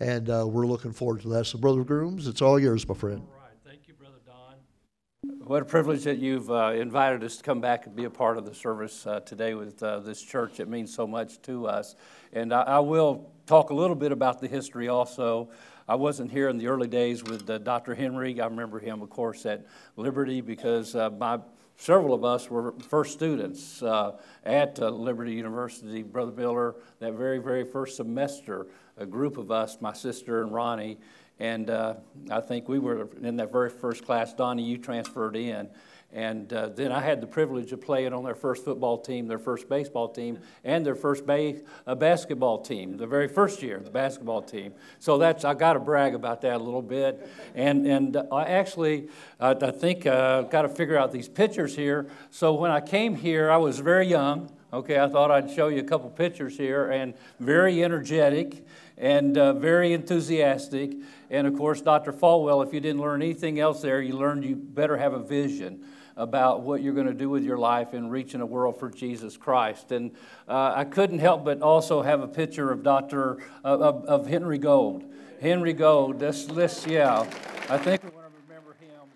S2: and uh, we're looking forward to that. So, Brother Grooms, it's all yours, my friend.
S10: All right. Thank you, Brother Don. What a privilege that you've uh, invited us to come back and be a part of the service uh, today with uh, this church. It means so much to us. And I, I will talk a little bit about the history also. I wasn't here in the early days with uh, Dr. Henry. I remember him, of course, at Liberty because uh, my several of us were first students uh, at uh, Liberty University. Brother Miller, that very, very first semester, a group of us, my sister and Ronnie, and uh, I think we were in that very first class. Donnie, you transferred in. And uh, then I had the privilege of playing on their first football team, their first baseball team, and their first ba- uh, basketball team, the very first year, the basketball team. So that's I got to brag about that a little bit. And and I actually uh, I think uh, got to figure out these pictures here. So when I came here, I was very young. Okay, I thought I'd show you a couple pictures here, and very energetic and uh, very enthusiastic. And of course, Dr. Falwell, if you didn't learn anything else there, you learned you better have a vision about what you're going to do with your life in reaching a world for Jesus Christ. And uh, I couldn't help but also have a picture of Dr. Uh, of, of, Henry Gold. Henry Gold, this, this, yeah. I think we want to remember him.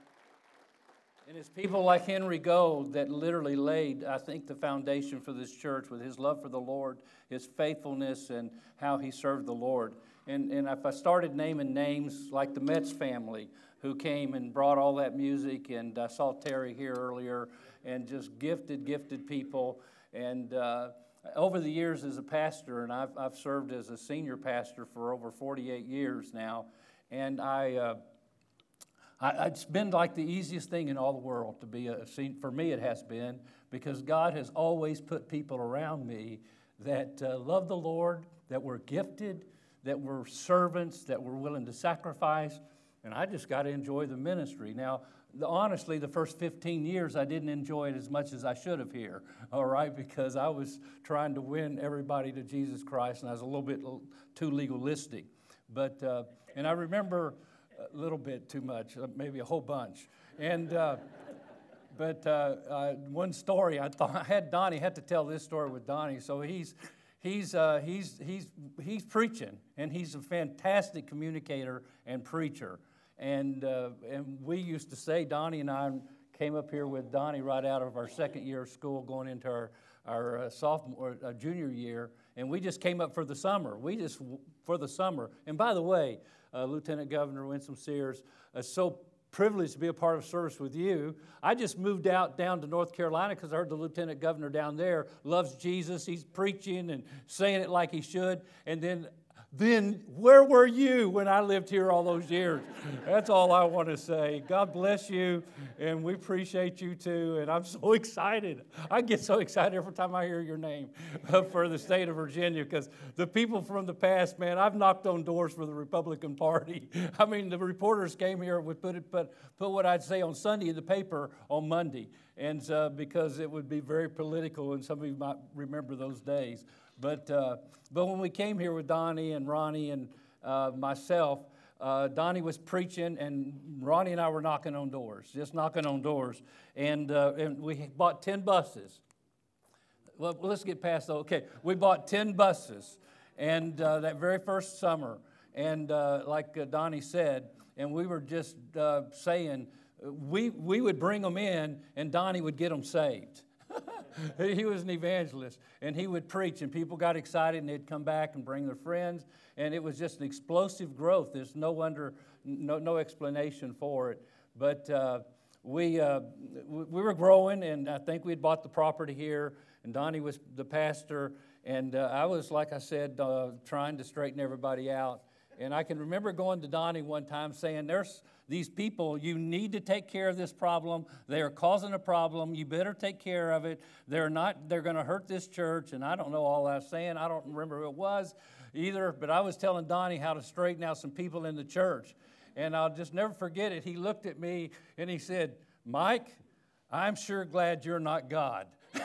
S10: And it's people like Henry Gold that literally laid, I think, the foundation for this church with his love for the Lord, his faithfulness, and how he served the Lord. And, and if I started naming names like the Metz family, who came and brought all that music. And I saw Terry here earlier, and just gifted, gifted people. And uh, over the years as a pastor, and I've, I've served as a senior pastor for over 48 years now, and I. Uh, I, it's been like the easiest thing in all the world to be a for me it has been because God has always put people around me that uh, love the Lord, that were gifted, that were servants, that were willing to sacrifice, and I just got to enjoy the ministry. Now, the, honestly, the first 15 years I didn't enjoy it as much as I should have here, all right, because I was trying to win everybody to Jesus Christ and I was a little bit too legalistic. But, uh, and I remember a little bit too much, uh, maybe a whole bunch. And, uh, but uh, uh, one story, I thought I had Donnie, had to tell this story with Donnie. So he's, he's, uh, he's, he's, he's preaching, and he's a fantastic communicator and preacher. And, uh, and we used to say, Donnie and I came up here with Donnie right out of our second year of school, going into our, our uh, sophomore, uh, junior year, and we just came up for the summer. We just, for the summer. And by the way, uh, Lieutenant Governor Winsome Sears, uh, so privileged to be a part of service with you. I just moved out down to North Carolina because I heard the lieutenant governor down there loves Jesus. He's preaching and saying it like he should. And then then where were you when I lived here all those years? That's all I want to say. God bless you, and we appreciate you too. And I'm so excited. I get so excited every time I hear your name for the state of Virginia because the people from the past, man, I've knocked on doors for the Republican Party. I mean, the reporters came here would put, it, put, put what I'd say on Sunday in the paper on Monday, and uh, because it would be very political, and some of you might remember those days. But, uh, but when we came here with Donnie and Ronnie and uh, myself, uh, Donnie was preaching, and Ronnie and I were knocking on doors, just knocking on doors. And, uh, and we bought 10 buses. Well, let's get past that. Okay, we bought 10 buses, and uh, that very first summer. And uh, like Donnie said, and we were just saying, we, we would bring them in, and Donnie would get them saved. he was an evangelist, and he would preach, and people got excited, and they'd come back and bring their friends, and it was just an explosive growth. There's no wonder, no, no explanation for it. But uh, we, uh, we were growing, and I think we had bought the property here, and Donnie was the pastor, and uh, I was, like I said, uh, trying to straighten everybody out. And I can remember going to Donnie one time saying, There's these people, you need to take care of this problem. They are causing a problem. You better take care of it. They're not, they're going to hurt this church. And I don't know all I was saying. I don't remember who it was either, but I was telling Donnie how to straighten out some people in the church. And I'll just never forget it. He looked at me and he said, Mike, I'm sure glad you're not God.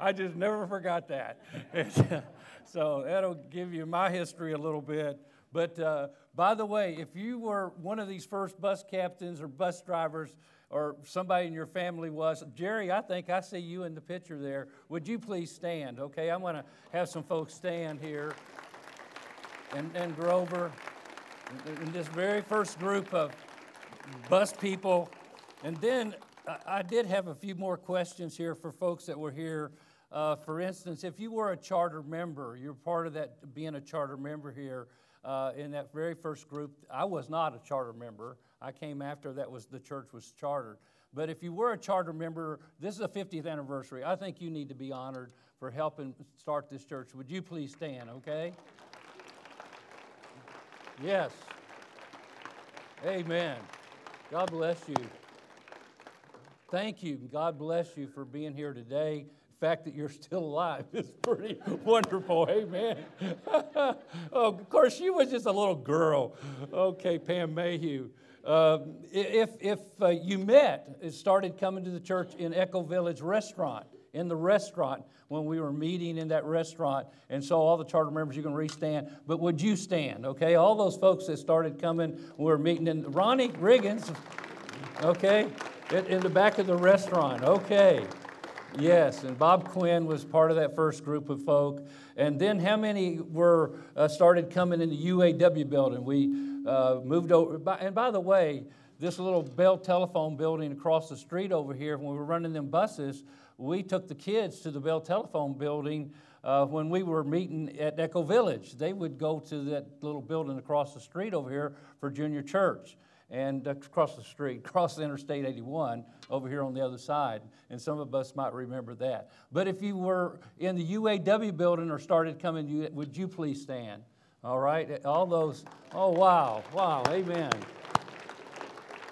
S10: I just never forgot that. so that'll give you my history a little bit. But uh, by the way, if you were one of these first bus captains or bus drivers, or somebody in your family was, Jerry, I think I see you in the picture there. Would you please stand? Okay, I'm going to have some folks stand here. And, and Grover, in this very first group of bus people. And then I did have a few more questions here for folks that were here. Uh, for instance, if you were a charter member, you're part of that being a charter member here uh, in that very first group. I was not a charter member. I came after that was the church was chartered. But if you were a charter member, this is a 50th anniversary. I think you need to be honored for helping start this church. Would you please stand, okay? Yes. Amen. God bless you. Thank you. God bless you for being here today fact that you're still alive is pretty wonderful. Amen. oh, of course, she was just a little girl. Okay, Pam Mayhew. Uh, if if uh, you met, it started coming to the church in Echo Village Restaurant, in the restaurant when we were meeting in that restaurant. And so all the charter members, you can restand. But would you stand? Okay, all those folks that started coming, we were meeting in Ronnie Riggins. Okay, in the back of the restaurant. Okay. Yes, and Bob Quinn was part of that first group of folk. And then how many were uh, started coming in the UAW building? We uh, moved over. And by the way, this little Bell Telephone building across the street over here, when we were running them buses, we took the kids to the Bell Telephone building uh, when we were meeting at Echo Village. They would go to that little building across the street over here for junior church and uh, across the street, across Interstate 81 over here on the other side. And some of us might remember that. But if you were in the UAW building or started coming, would you please stand? All right? All those, oh, wow, wow, amen.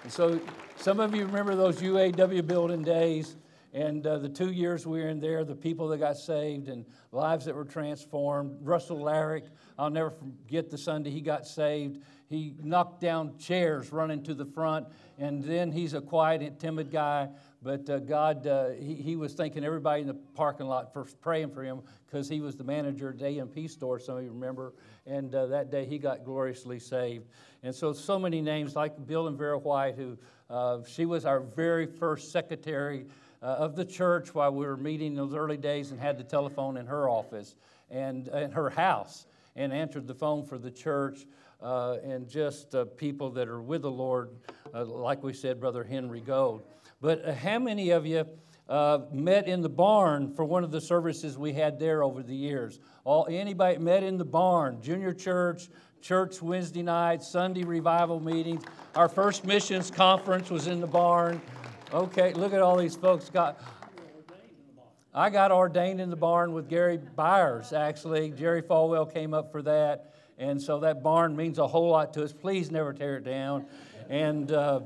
S10: And so some of you remember those UAW building days and uh, the two years we were in there, the people that got saved and lives that were transformed. Russell Larrick, I'll never forget the Sunday he got saved. He knocked down chairs running to the front, and then he's a quiet, and timid guy. But uh, God, uh, he, he was thanking everybody in the parking lot for praying for him because he was the manager at the A&P store, some of you remember. And uh, that day he got gloriously saved. And so, so many names like Bill and Vera White, who uh, she was our very first secretary uh, of the church while we were meeting in those early days and had the telephone in her office and in her house and answered the phone for the church. Uh, and just uh, people that are with the Lord, uh, like we said, Brother Henry Gold. But uh, how many of you uh, met in the barn for one of the services we had there over the years? All anybody met in the barn? Junior church, church Wednesday night, Sunday revival meetings. Our first missions conference was in the barn. Okay, look at all these folks got. I got ordained in the barn with Gary Byers, actually. Jerry Falwell came up for that. And so that barn means a whole lot to us. Please never tear it down. And, uh,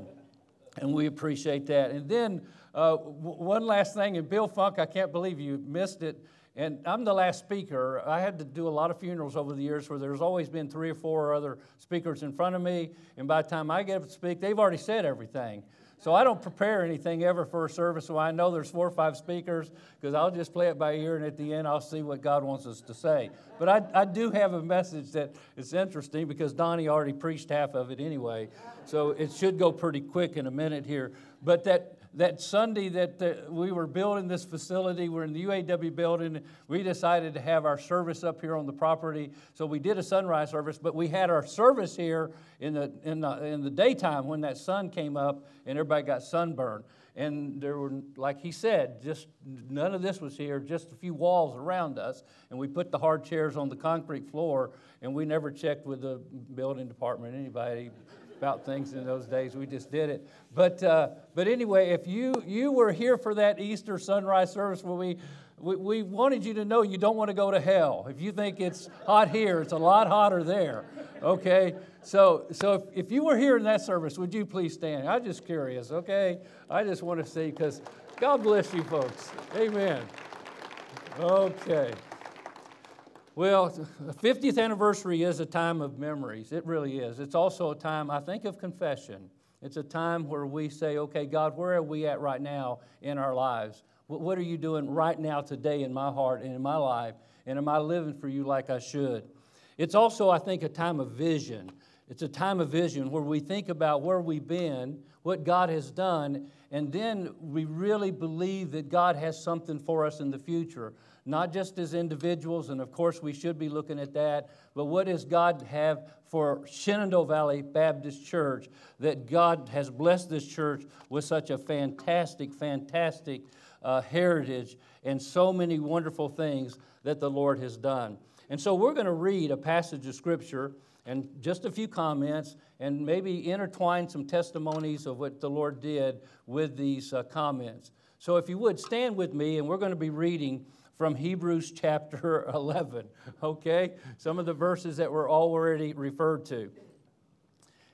S10: and we appreciate that. And then uh, w- one last thing, and Bill Funk, I can't believe you missed it. And I'm the last speaker. I had to do a lot of funerals over the years where there's always been three or four other speakers in front of me. And by the time I get up to speak, they've already said everything. So I don't prepare anything ever for a service. So I know there's four or five speakers because I'll just play it by ear, and at the end I'll see what God wants us to say. But I, I do have a message that is interesting because Donnie already preached half of it anyway. So it should go pretty quick in a minute here. But that that Sunday that the, we were building this facility, we're in the UAW building, we decided to have our service up here on the property. So we did a sunrise service, but we had our service here in the, in the, in the daytime when that sun came up and everybody got sunburned. And there were, like he said, just none of this was here, just a few walls around us. And we put the hard chairs on the concrete floor, and we never checked with the building department, anybody about things in those days. We just did it. But, uh, but anyway, if you, you were here for that Easter sunrise service we, we, we wanted you to know you don't want to go to hell. If you think it's hot here, it's a lot hotter there. Okay? So, so if, if you were here in that service, would you please stand? I'm just curious, okay? I just want to see because God bless you folks. Amen. Okay. Well, the 50th anniversary is a time of memories. It really is. It's also a time, I think, of confession. It's a time where we say, okay, God, where are we at right now in our lives? What are you doing right now today in my heart and in my life? And am I living for you like I should? It's also, I think, a time of vision. It's a time of vision where we think about where we've been, what God has done, and then we really believe that God has something for us in the future not just as individuals, and of course we should be looking at that, but what does God have for Shenandoah Valley Baptist Church that God has blessed this church with such a fantastic, fantastic uh, heritage and so many wonderful things that the Lord has done. And so we're going to read a passage of Scripture and just a few comments and maybe intertwine some testimonies of what the Lord did with these uh, comments. So if you would stand with me, and we're going to be reading from Hebrews chapter 11, okay? Some of the verses that were already referred to.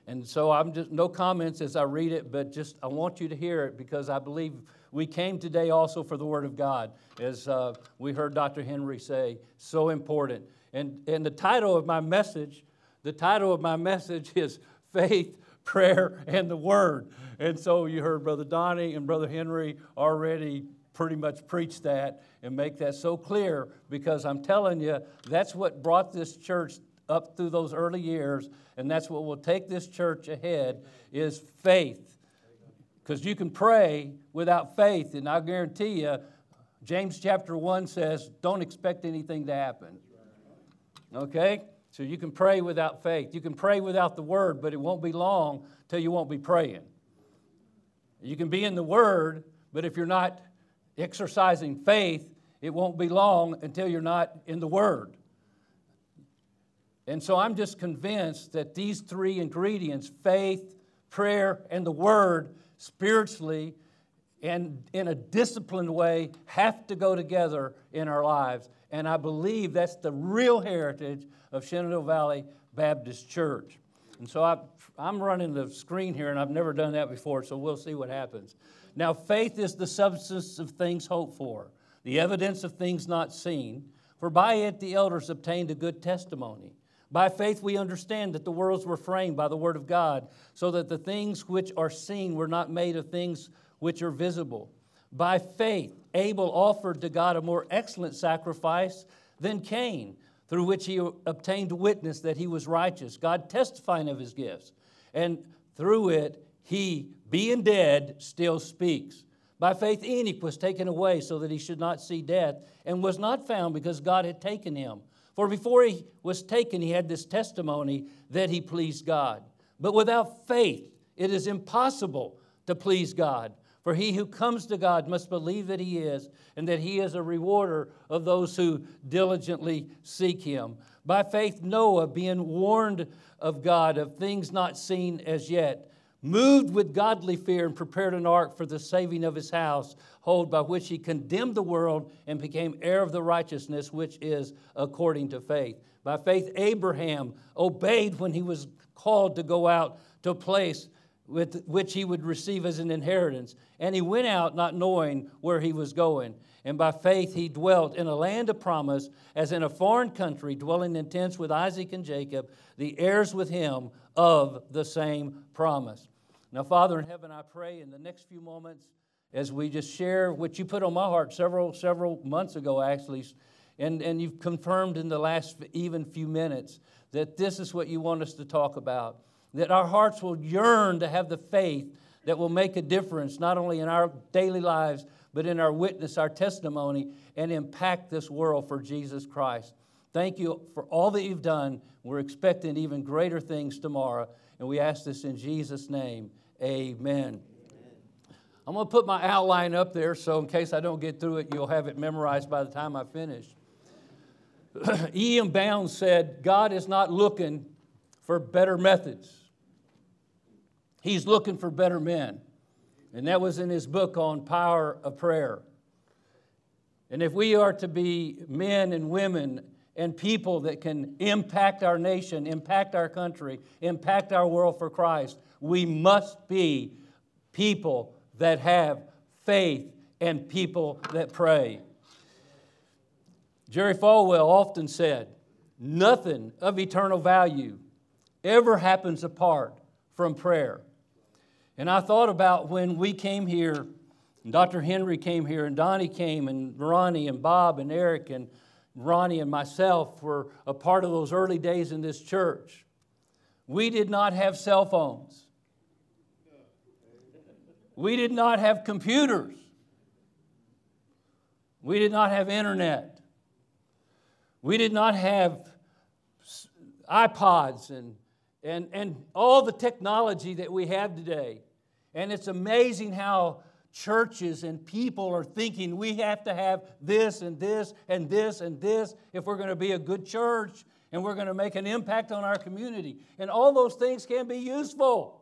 S10: And so I'm just no comments as I read it, but just I want you to hear it because I believe we came today also for the Word of God, as uh, we heard Dr. Henry say, so important. And, and the title of my message, the title of my message is Faith, Prayer, and the Word. And so you heard Brother Donnie and Brother Henry already pretty much preach that and make that so clear because I'm telling you, that's what brought this church up through those early years, and that's what will take this church ahead is faith. Because you can pray without faith, and I guarantee you, James chapter 1 says, don't expect anything to happen. Okay? So you can pray without faith. You can pray without the word, but it won't be long till you won't be praying. You can be in the word, but if you're not exercising faith, it won't be long until you're not in the Word. And so I'm just convinced that these three ingredients faith, prayer, and the Word spiritually and in a disciplined way have to go together in our lives. And I believe that's the real heritage of Shenandoah Valley Baptist Church. And so I, I'm running the screen here, and I've never done that before, so we'll see what happens. Now, faith is the substance of things hoped for, the evidence of things not seen, for by it the elders obtained a good testimony. By faith, we understand that the worlds were framed by the Word of God, so that the things which are seen were not made of things which are visible. By faith, Abel offered to God a more excellent sacrifice than Cain, through which he obtained witness that he was righteous, God testifying of his gifts. And through it, he, being dead, still speaks. By faith, Enoch was taken away so that he should not see death, and was not found because God had taken him. For before he was taken, he had this testimony that he pleased God. But without faith, it is impossible to please God. For he who comes to God must believe that he is, and that he is a rewarder of those who diligently seek him. By faith, Noah, being warned of God of things not seen as yet, moved with godly fear and prepared an ark for the saving of his house, hold by which he condemned the world and became heir of the righteousness which is according to faith. By faith, Abraham obeyed when he was called to go out to a place with which he would receive as an inheritance. And he went out not knowing where he was going. And by faith he dwelt in a land of promise, as in a foreign country, dwelling in tents with Isaac and Jacob, the heirs with him of the same promise. Now, Father in heaven, I pray in the next few moments, as we just share what you put on my heart several, several months ago, actually, and, and you've confirmed in the last even few minutes that this is what you want us to talk about that our hearts will yearn to have the faith that will make a difference, not only in our daily lives, but in our witness, our testimony, and impact this world for Jesus Christ. Thank you for all that you've done. We're expecting even greater things tomorrow, and we ask this in Jesus' name. Amen. I'm going to put my outline up there so, in case I don't get through it, you'll have it memorized by the time I finish. E.M. Bounds said, God is not looking for better methods. He's looking for better men. And that was in his book on power of prayer. And if we are to be men and women and people that can impact our nation, impact our country, impact our world for Christ, we must be people that have faith and people that pray. Jerry Falwell often said, Nothing of eternal value ever happens apart from prayer. And I thought about when we came here, and Dr. Henry came here, and Donnie came, and Ronnie, and Bob, and Eric, and Ronnie, and myself were a part of those early days in this church. We did not have cell phones, we did not have computers, we did not have internet, we did not have iPods and, and, and all the technology that we have today. And it's amazing how churches and people are thinking we have to have this and this and this and this if we're going to be a good church and we're going to make an impact on our community. And all those things can be useful.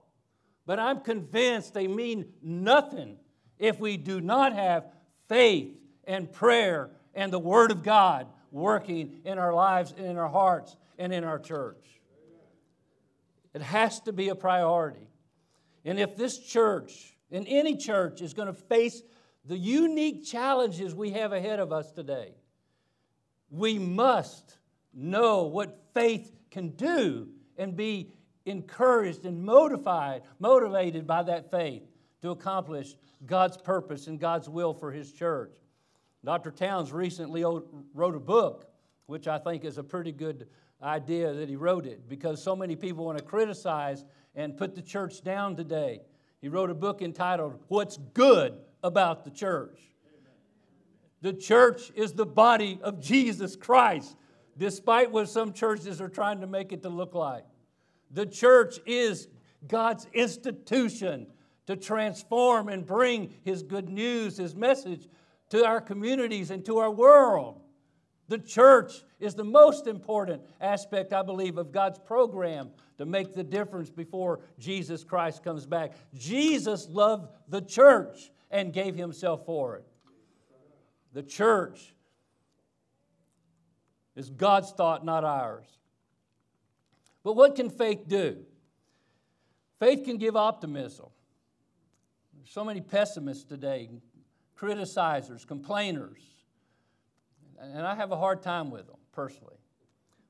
S10: But I'm convinced they mean nothing if we do not have faith and prayer and the Word of God working in our lives and in our hearts and in our church. It has to be a priority. And if this church, and any church, is going to face the unique challenges we have ahead of us today, we must know what faith can do and be encouraged and motivated, motivated by that faith to accomplish God's purpose and God's will for His church. Dr. Towns recently wrote a book, which I think is a pretty good idea that he wrote it because so many people want to criticize and put the church down today. He wrote a book entitled What's Good About the Church. The church is the body of Jesus Christ, despite what some churches are trying to make it to look like. The church is God's institution to transform and bring His good news, His message to our communities and to our world. The church is the most important aspect, I believe, of God's program to make the difference before Jesus Christ comes back. Jesus loved the church and gave himself for it. The church is God's thought, not ours. But what can faith do? Faith can give optimism. There's so many pessimists today, criticizers, complainers, and I have a hard time with them personally.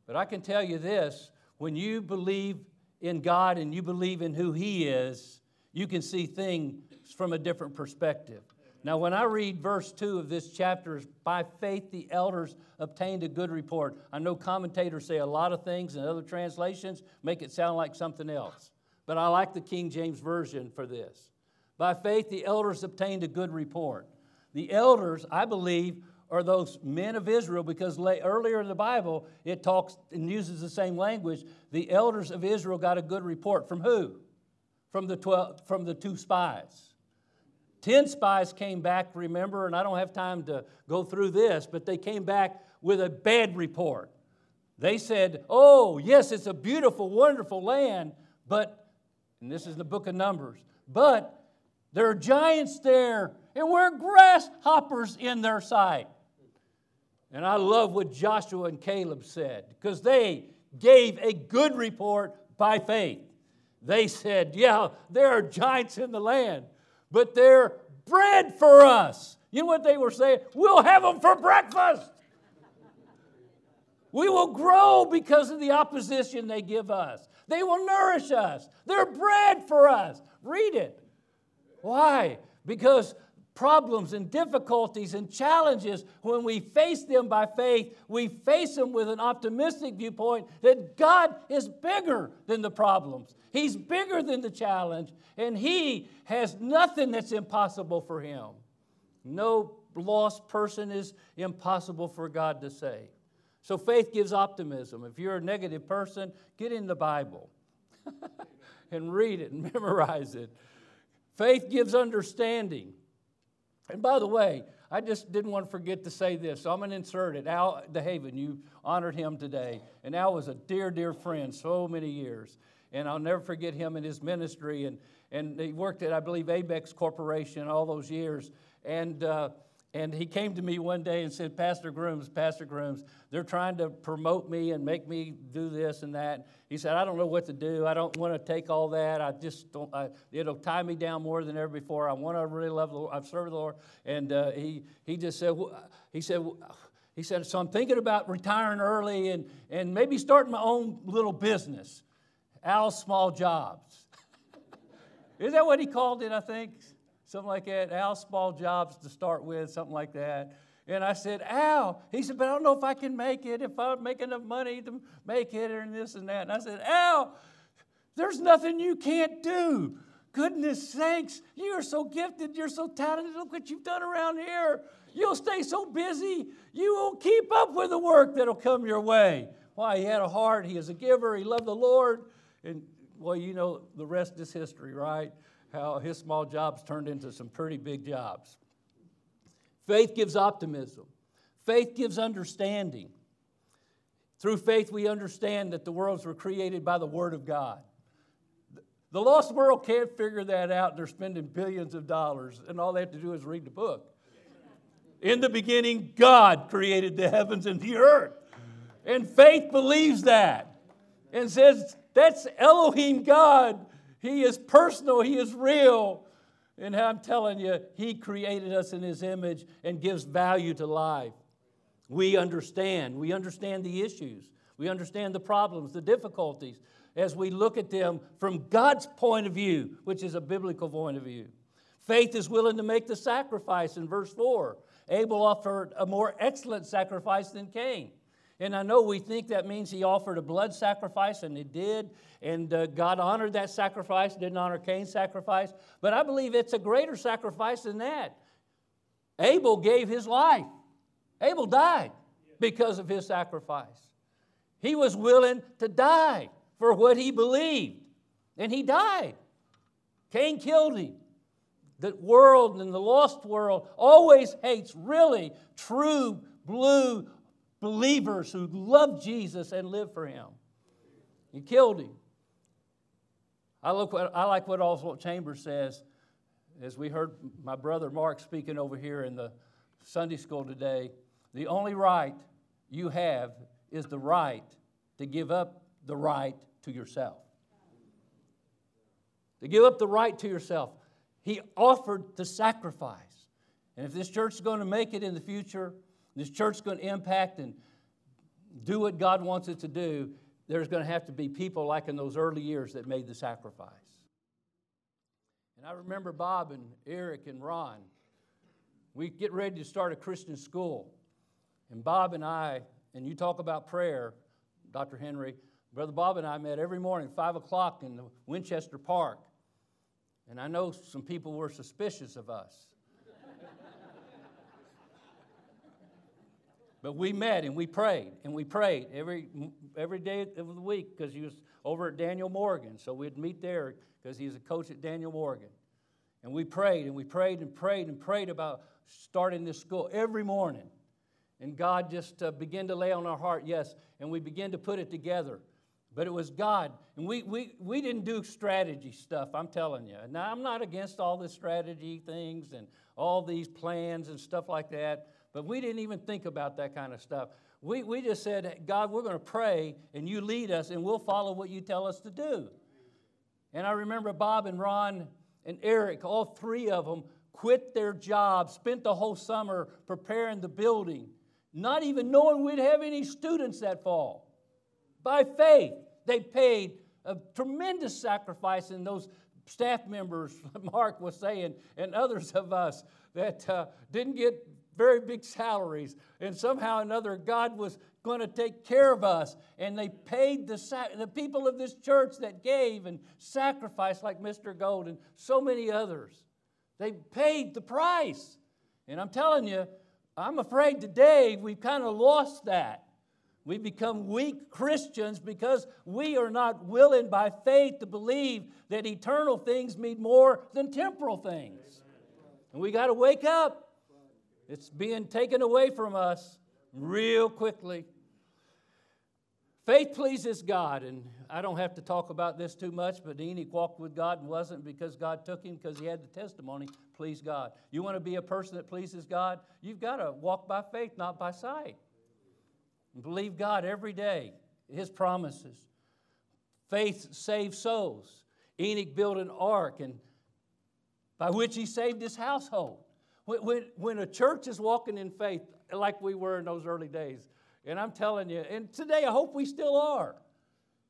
S10: But I can tell you this when you believe in God and you believe in who He is, you can see things from a different perspective. Now, when I read verse 2 of this chapter, by faith the elders obtained a good report. I know commentators say a lot of things, and other translations make it sound like something else. But I like the King James Version for this. By faith the elders obtained a good report. The elders, I believe, are those men of Israel because earlier in the Bible it talks and uses the same language. The elders of Israel got a good report from who? From the 12, from the two spies. Ten spies came back, remember, and I don't have time to go through this, but they came back with a bad report. They said, Oh, yes, it's a beautiful, wonderful land, but, and this is the book of Numbers, but there are giants there, and we're grasshoppers in their sight. And I love what Joshua and Caleb said, because they gave a good report by faith. They said, Yeah, there are giants in the land but they're bread for us. You know what they were saying? We'll have them for breakfast. We will grow because of the opposition they give us. They will nourish us. They're bread for us. Read it. Why? Because problems and difficulties and challenges, when we face them by faith, we face them with an optimistic viewpoint that God is bigger than the problems. He's bigger than the challenge, and He has nothing that's impossible for Him. No lost person is impossible for God to save. So faith gives optimism. If you're a negative person, get in the Bible and read it and memorize it. Faith gives understanding. And by the way, I just didn't want to forget to say this, so I'm going to insert it. Al DeHaven, you honored him today. And Al was a dear, dear friend so many years. And I'll never forget him and his ministry. And, and he worked at, I believe, Abex Corporation all those years. And, uh, and he came to me one day and said, Pastor Grooms, Pastor Grooms, they're trying to promote me and make me do this and that. He said, I don't know what to do. I don't want to take all that. I just don't, I, it'll tie me down more than ever before. I want to really love the Lord. I've served the Lord. And uh, he, he just said, he said, he said, so I'm thinking about retiring early and, and maybe starting my own little business, Al's Small Jobs. Is that what he called it, I think? Something like that. Al small jobs to start with, something like that. And I said, Al, he said, but I don't know if I can make it, if I make enough money to make it, and this and that. And I said, Al, there's nothing you can't do. Goodness sakes, you are so gifted, you're so talented. Look what you've done around here. You'll stay so busy, you won't keep up with the work that'll come your way. Why? He had a heart, he is a giver, he loved the Lord. And well, you know, the rest is history, right? How his small jobs turned into some pretty big jobs. Faith gives optimism, faith gives understanding. Through faith, we understand that the worlds were created by the Word of God. The lost world can't figure that out. They're spending billions of dollars, and all they have to do is read the book. In the beginning, God created the heavens and the earth. And faith believes that and says, That's Elohim God he is personal, He is real. And I'm telling you, He created us in His image and gives value to life. We understand. We understand the issues. We understand the problems, the difficulties, as we look at them from God's point of view, which is a biblical point of view. Faith is willing to make the sacrifice in verse 4. Abel offered a more excellent sacrifice than Cain. And I know we think that means he offered a blood sacrifice, and he did. And uh, God honored that sacrifice, didn't honor Cain's sacrifice. But I believe it's a greater sacrifice than that. Abel gave his life, Abel died because of his sacrifice. He was willing to die for what he believed, and he died. Cain killed him. The world and the lost world always hates really true blue believers who love Jesus and live for him. He killed him. I, look what, I like what Oswald Chambers says, as we heard my brother Mark speaking over here in the Sunday school today. The only right you have is the right to give up the right to yourself. To give up the right to yourself. He offered the sacrifice. And if this church is going to make it in the future, this church is going to impact and do what God wants it to do, there's going to have to be people like in those early years that made the sacrifice. And I remember Bob and Eric and Ron. We get ready to start a Christian school. And Bob and I, and you talk about prayer, Dr. Henry, Brother Bob and I met every morning, 5 o'clock in the Winchester Park. And I know some people were suspicious of us. But we met and we prayed and we prayed every, every day of the week because he was over at Daniel Morgan. So we'd meet there because he's a coach at Daniel Morgan. And we prayed and we prayed and prayed and prayed about starting this school every morning. And God just uh, began to lay on our heart, yes, and we began to put it together. But it was God. And we, we, we didn't do strategy stuff, I'm telling you. Now, I'm not against all the strategy things and all these plans and stuff like that, but we didn't even think about that kind of stuff. We, we just said, God, we're going to pray and you lead us and we'll follow what you tell us to do. And I remember Bob and Ron and Eric, all three of them, quit their jobs, spent the whole summer preparing the building, not even knowing we'd have any students that fall. By faith, they paid a tremendous sacrifice, and those staff members, Mark was saying, and others of us that uh, didn't get very big salaries, and somehow or another, God was going to take care of us. And they paid the, the people of this church that gave and sacrificed, like Mr. Gold and so many others. They paid the price. And I'm telling you, I'm afraid today we've kind of lost that. We become weak Christians because we are not willing by faith to believe that eternal things mean more than temporal things. And we got to wake up. It's being taken away from us real quickly. Faith pleases God, and I don't have to talk about this too much, but Enoch walked with God and wasn't because God took him because he had the testimony, please God. You want to be a person that pleases God? You've got to walk by faith, not by sight. Believe God every day, His promises. Faith saves souls. Enoch built an ark and by which he saved his household. When, when, when a church is walking in faith, like we were in those early days, and I'm telling you, and today I hope we still are,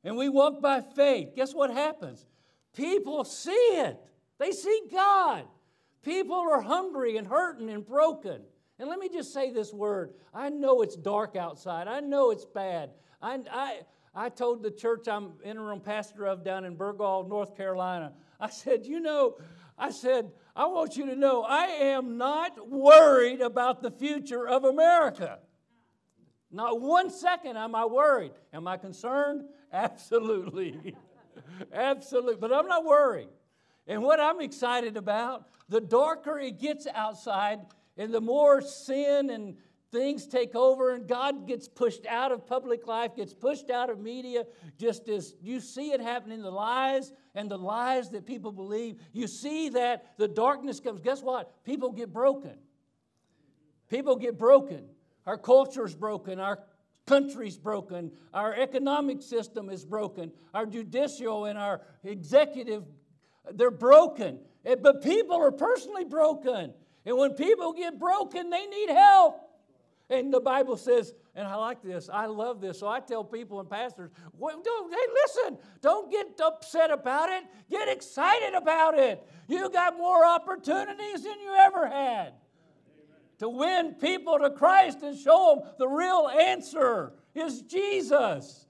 S10: and we walk by faith, guess what happens? People see it. They see God. People are hungry and hurting and broken. And let me just say this word. I know it's dark outside. I know it's bad. I, I, I told the church I'm interim pastor of down in Burgaw, North Carolina, I said, you know, I said, I want you to know I am not worried about the future of America. Not one second am I worried. Am I concerned? Absolutely. Absolutely. But I'm not worried. And what I'm excited about, the darker it gets outside, and the more sin and things take over and God gets pushed out of public life, gets pushed out of media, just as you see it happening, the lies and the lies that people believe, you see that the darkness comes. Guess what? People get broken. People get broken. Our culture is broken. Our country's broken. Our economic system is broken. Our judicial and our executive, they're broken. Eh, but people are personally broken. And when people get broken, they need help. And the Bible says, and I like this, I love this. So I tell people and pastors, well, don't, hey, listen, don't get upset about it. Get excited about it. You got more opportunities than you ever had to win people to Christ and show them the real answer is Jesus.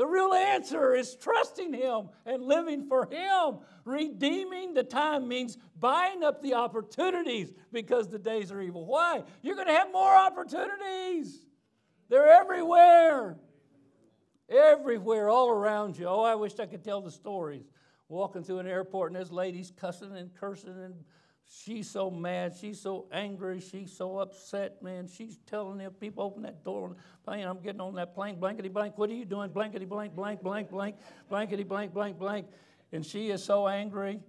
S10: The real answer is trusting Him and living for Him. Redeeming the time means buying up the opportunities because the days are evil. Why? You're going to have more opportunities. They're everywhere. Everywhere, all around you. Oh, I wish I could tell the stories. Walking through an airport and there's ladies cussing and cursing and She's so mad. She's so angry. She's so upset, man. She's telling them people open that door plane. I'm getting on that plane. Blankety blank. What are you doing? Blankety blank, blank, blank, blank, blankety blank, blank, blank. And she is so angry.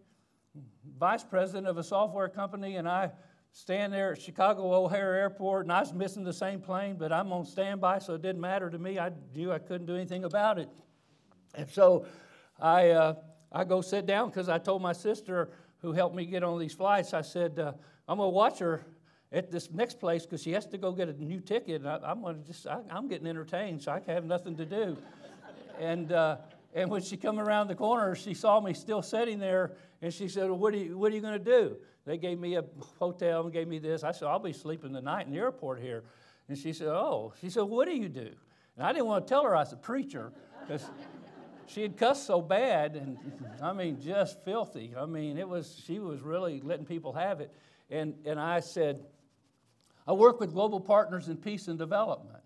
S10: Vice president of a software company, and I stand there at Chicago O'Hare Airport, and I was missing the same plane, but I'm on standby, so it didn't matter to me. I knew I couldn't do anything about it. And so I, uh, I go sit down because I told my sister who helped me get on these flights, I said, uh, I'm going to watch her at this next place because she has to go get a new ticket. And I, am going to just, I, am getting entertained, so I can have nothing to do. and, uh, and when she come around the corner, she saw me still sitting there, and she said, well, what are you, you going to do? They gave me a hotel and gave me this. I said, I'll be sleeping the night in the airport here. And she said, oh. She said, what do you do? And I didn't want to tell her I was a preacher because she had cussed so bad, and I mean, just filthy. I mean, it was, she was really letting people have it. And, and I said, I work with Global Partners in Peace and Development.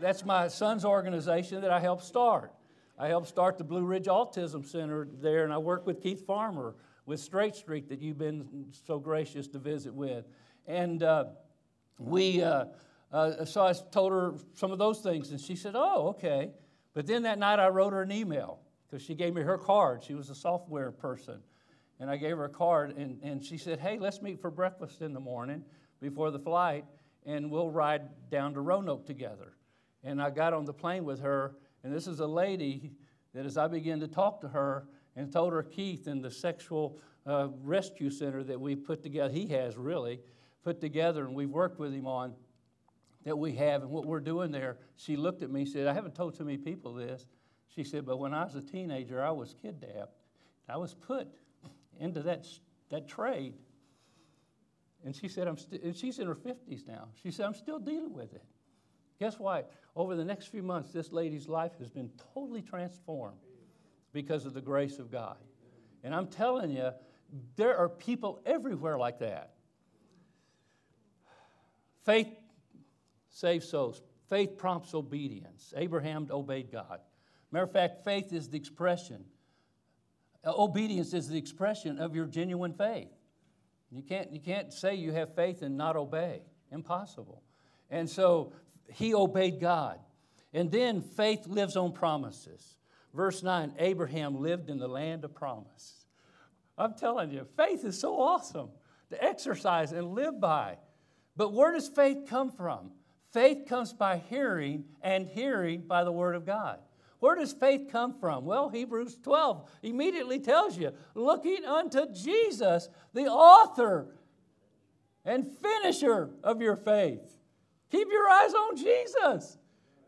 S10: That's my son's organization that I helped start. I helped start the Blue Ridge Autism Center there, and I work with Keith Farmer with Straight Street that you've been so gracious to visit with. And uh, we, uh, uh, so I told her some of those things, and she said, Oh, okay. But then that night I wrote her an email because she gave me her card. She was a software person. And I gave her a card, and, and she said, Hey, let's meet for breakfast in the morning before the flight, and we'll ride down to Roanoke together. And I got on the plane with her, and this is a lady that as I began to talk to her and told her Keith and the sexual uh, rescue center that we put together, he has really put together, and we've worked with him on that we have and what we're doing there, she looked at me and said, I haven't told too many people this. She said, but when I was a teenager, I was kidnapped. I was put into that, that trade. And she said, I'm and she's in her 50s now. She said, I'm still dealing with it. Guess what? Over the next few months, this lady's life has been totally transformed because of the grace of God. And I'm telling you, there are people everywhere like that. Faith saves souls. Faith prompts obedience. Abraham obeyed God. Matter of fact, faith is the expression, uh, obedience is the expression of your genuine faith. You can't, you can't say you have faith and not obey. Impossible. And so he obeyed God. And then faith lives on promises. Verse 9 Abraham lived in the land of promise. I'm telling you, faith is so awesome to exercise and live by. But where does faith come from? Faith comes by hearing, and hearing by the Word of God. Where does faith come from? Well, Hebrews 12 immediately tells you looking unto Jesus, the author and finisher of your faith. Keep your eyes on Jesus.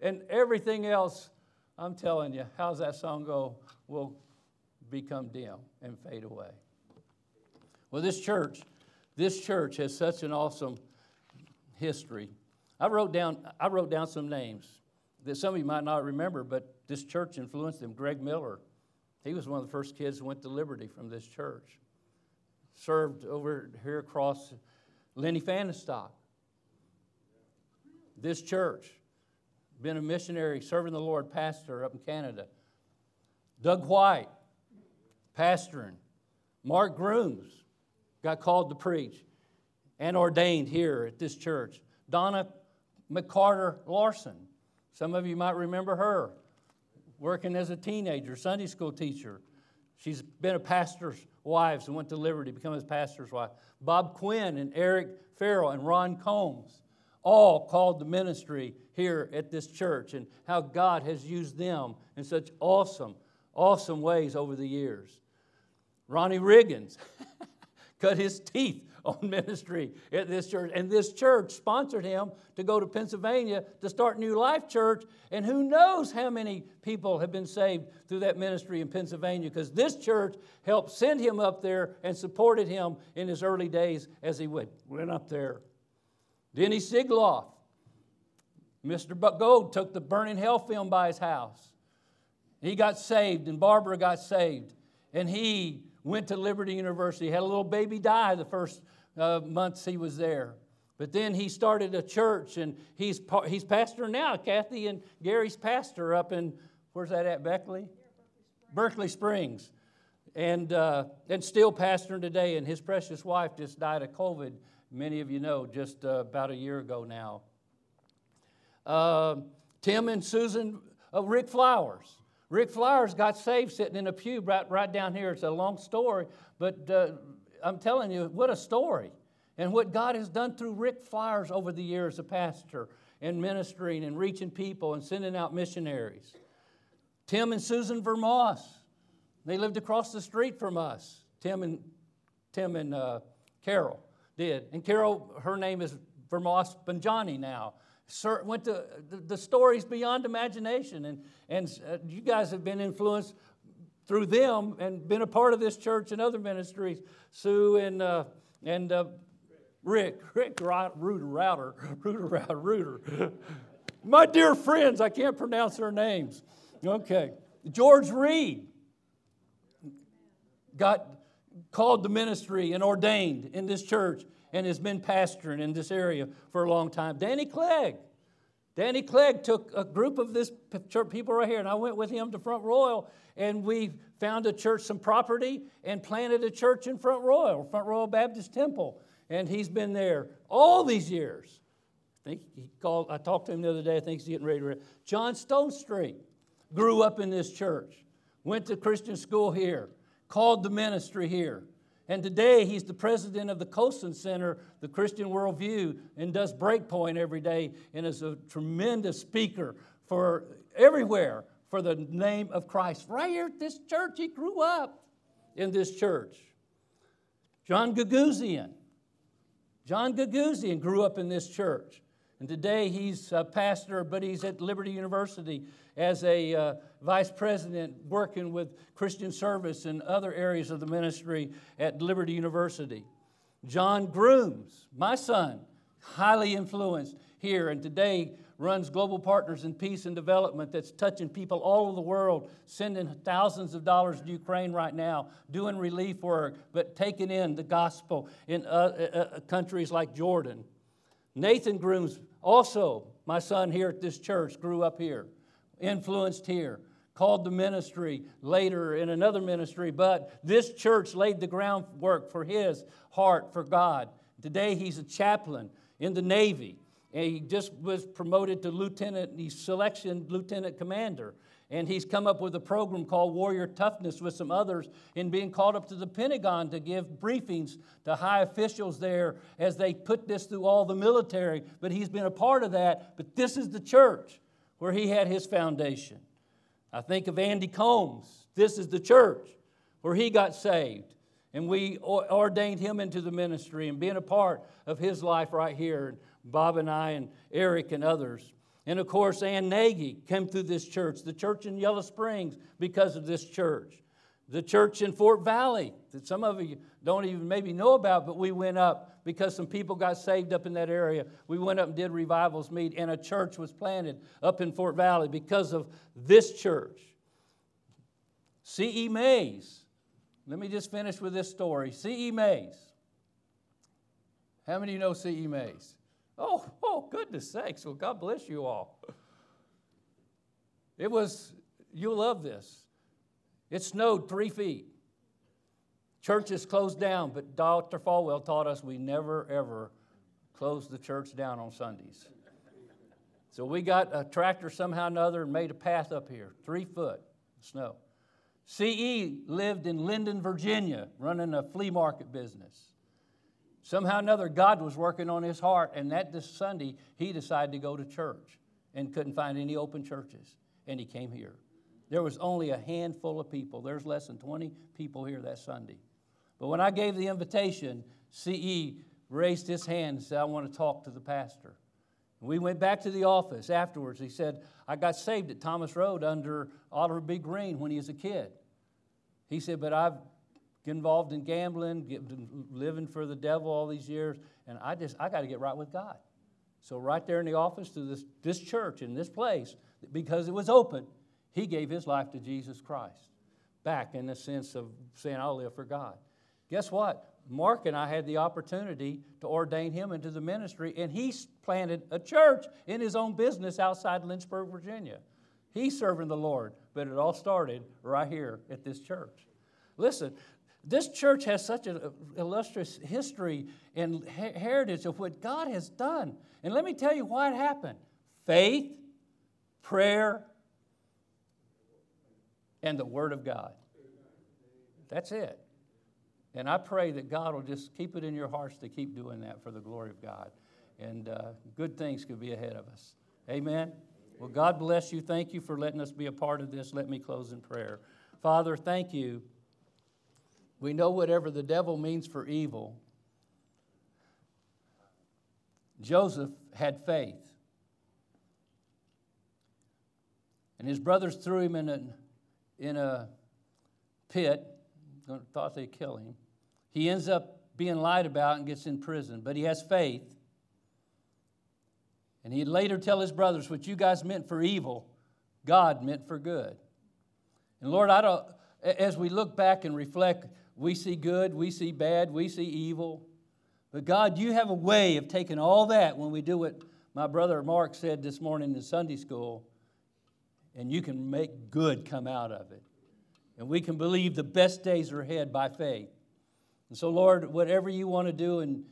S10: And everything else, I'm telling you, how's that song go? Will become dim and fade away. Well, this church, this church has such an awesome history. I wrote down, I wrote down some names that some of you might not remember, but this church influenced them. Greg Miller, he was one of the first kids who went to Liberty from this church. Served over here across Lenny Fannestock. This church, been a missionary, serving the Lord, pastor up in Canada. Doug White, pastoring. Mark Grooms got called to preach and ordained here at this church. Donna McCarter Larson. Some of you might remember her working as a teenager, Sunday school teacher. She's been a pastor's wife and went to Liberty, to become his pastor's wife. Bob Quinn and Eric Farrell and Ron Combs, all called the ministry here at this church, and how God has used them in such awesome, awesome ways over the years. Ronnie Riggins cut his teeth on ministry at this church. And this church sponsored him to go to Pennsylvania to start New Life Church. And who knows how many people have been saved through that ministry in Pennsylvania because this church helped send him up there and supported him in his early days as he went, went up there. Denny Sigloff, Mr. Buck Gold took the Burning Hell film by his house. He got saved, and Barbara got saved. And he went to Liberty University, had a little baby die the first uh, months he was there. But then he started a church, and he's, he's pastor now. Kathy and Gary's pastor up in, where's that at, Beckley? Berkeley Springs. and, uh, and still pastoring today. And his precious wife just died of COVID, many of you know, just uh, about a year ago now. Uh, Tim and Susan uh, Rick Flowers. Rick Flowers got saved sitting in a pew right, right down here. It's a long story, but uh, I'm telling you, what a story. And what God has done through Rick Flowers over the years, a pastor, and ministering and reaching people and sending out missionaries. Tim and Susan Vermoss, they lived across the street from us. Tim and, Tim and uh, Carol did. And Carol, her name is Vermoss Banjani now. Went to the, the stories beyond imagination. And, and uh, you guys have been influenced through them and been a part of this church and other ministries. Sue and, uh, and uh, Rick, Rick Rooter, Router, Rooter, Router. My dear friends, I can't pronounce their names. Okay. George Reed got called to ministry and ordained in this church and has been pastoring in this area for a long time. Danny Clegg. Danny Clegg took a group of this church people right here, and I went with him to Front Royal, and we found a church, some property, and planted a church in Front Royal, Front Royal Baptist Temple. And he's been there all these years. I think he called, I talked to him the other day, I think he's getting ready to. John Stonestreet grew up in this church, went to Christian school here, called the ministry here. And today he's the president of the Colson Center, the Christian Worldview, and does Breakpoint every day and is a tremendous speaker for everywhere for the name of Christ. Right here at this church, he grew up in this church. John Gagosian. John Gagosian grew up in this church. And today he's a pastor, but he's at Liberty University as a uh, vice president working with Christian service and other areas of the ministry at Liberty University. John Grooms, my son, highly influenced here, and today runs Global Partners in Peace and Development that's touching people all over the world, sending thousands of dollars to Ukraine right now, doing relief work, but taking in the gospel in uh, uh, uh countries like Jordan. Nathan Grooms, also my son here at this church, grew up here influenced here, called the ministry later in another ministry, but this church laid the groundwork for his heart for God. Today he's a chaplain in the Navy. And he just was promoted to lieutenant, he's selection lieutenant commander. And he's come up with a program called Warrior Toughness with some others in being called up to the Pentagon to give briefings to high officials there as they put this through all the military. But he's been a part of that. But this is the church where he had his foundation. I think of Andy Combs. This is the church where he got saved. And we ordained him into the ministry and being a part of his life right here. And Bob and I and Eric and others. And of course, Ann Nagy came through this church, the church in Yellow Springs, because of this church. The church in Fort Valley, that some of you don't even maybe know about, but we went up because some people got saved up in that area. We went up and did revivals meet, and a church was planted up in Fort Valley because of this church. C.E. Mays. Let me just finish with this story. C.E. Mays. How many of you know C.E. Mays? Oh, oh, goodness sakes. Well, God bless you all. It was, you'll love this. It snowed three feet. Churches closed down, but Dr. Falwell taught us we never, ever close the church down on Sundays. So we got a tractor somehow or another and made a path up here, three foot snow. CE lived in Linden, Virginia, running a flea market business. Somehow or another, God was working on his heart, and that this Sunday, he decided to go to church and couldn't find any open churches, and he came here. There was only a handful of people. There's less than 20 people here that Sunday. But when I gave the invitation, CE raised his hand and said, I want to talk to the pastor. We went back to the office afterwards. He said, I got saved at Thomas Road under Oliver B. Greene when he was a kid. He said, but I've been involved in gambling, living for the devil all these years, and I just, I got to get right with God. So right there in the office to this, this church, in this place, because it was open, he gave his life to Jesus Christ. Back in the sense of saying, I'll live for God. Guess what? Mark and I had the opportunity to ordain him into the ministry, and he planted a church in his own business outside Lynchburg, Virginia. He's serving the Lord, but it all started right here at this church. Listen, this church has such an illustrious history and heritage of what God has done. And let me tell you why it happened faith, prayer, and the Word of God. That's it. And I pray that God will just keep it in your hearts to keep doing that for the glory of God. And uh, good things could be ahead of us. Amen. Well, God bless you. Thank you for letting us be a part of this. Let me close in prayer. Father, thank you. We know whatever the devil means for evil, Joseph had faith. And his brothers threw him in a, in a pit, thought they'd kill him. He ends up being lied about and gets in prison, but he has faith. And he'd later tell his brothers, What you guys meant for evil, God meant for good. And Lord, I don't, as we look back and reflect, we see good, we see bad, we see evil. But God, you have a way of taking all that when we do what my brother Mark said this morning in Sunday school, and you can make good come out of it. And we can believe the best days are ahead by faith. And so, Lord, whatever you want to do and,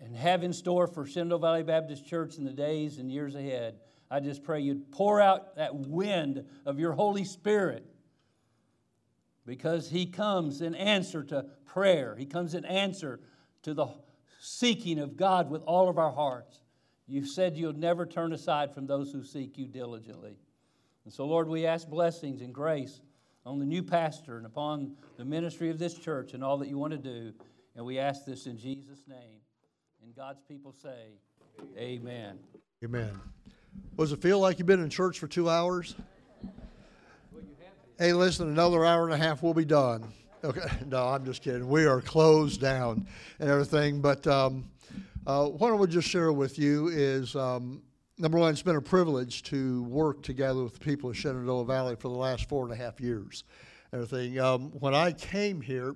S10: and have in store for Shenandoah Valley Baptist Church in the days and years ahead, I just pray you'd pour out that wind of your Holy Spirit because He comes in answer to prayer, He comes in answer to the seeking of God with all of our hearts. You said you'll never turn aside from those who seek you diligently. And so, Lord, we ask blessings and grace on the new pastor and upon the ministry of this church and all that you want to do. And we ask this in Jesus' name. And God's people say, Amen.
S2: Amen. Does it feel like you've been in church for two hours? Hey, listen, another hour and a half, we'll be done. Okay, no, I'm just kidding. We are closed down and everything. But um, uh, what I would just share with you is um, number one, it's been a privilege to work together with the people of Shenandoah Valley for the last four and a half years. Everything. Um, when I came here,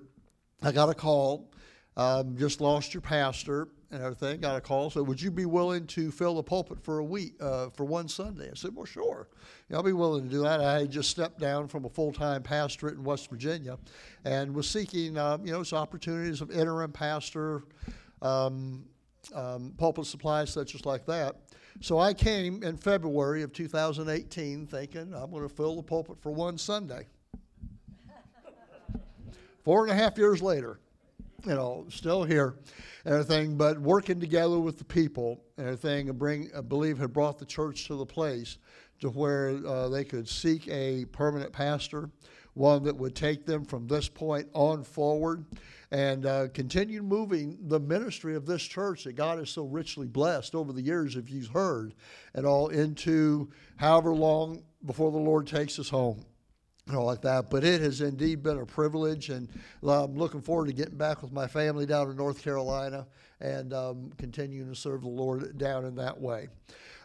S2: I got a call. Um, just lost your pastor and everything. Got a call. Said, "Would you be willing to fill the pulpit for a week, uh, for one Sunday?" I said, "Well, sure. Yeah, I'll be willing to do that." I had just stepped down from a full-time pastorate in West Virginia, and was seeking, uh, you know, some opportunities of interim pastor, um, um, pulpit supplies, such as like that. So I came in February of 2018 thinking I'm going to fill the pulpit for one Sunday. Four and a half years later, you know, still here and everything, but working together with the people and everything, and bring, I believe, had brought the church to the place to where uh, they could seek a permanent pastor, one that would take them from this point on forward and uh, continue moving the ministry of this church that God has so richly blessed over the years, if you've heard, and all into however long before the Lord takes us home. And all like that, but it has indeed been a privilege, and I'm looking forward to getting back with my family down in North Carolina and um, continuing to serve the Lord down in that way.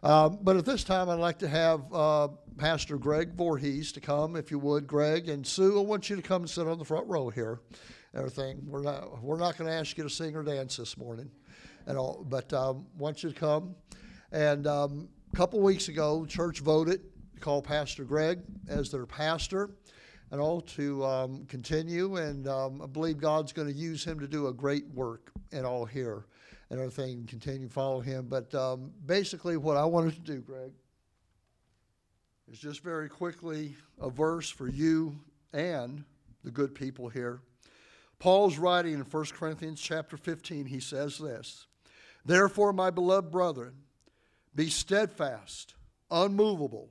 S2: Um, but at this time, I'd like to have uh, Pastor Greg Voorhees to come, if you would, Greg and Sue. I want you to come and sit on the front row here everything. We're not we're not going to ask you to sing or dance this morning, and all. But um, want you to come. And um, a couple weeks ago, church voted call Pastor Greg as their pastor, and all to um, continue. And um, I believe God's going to use him to do a great work and all here and everything. Continue to follow him. But um, basically, what I wanted to do, Greg, is just very quickly a verse for you and the good people here Paul's writing in 1 Corinthians chapter 15, he says this Therefore, my beloved brethren, be steadfast, unmovable,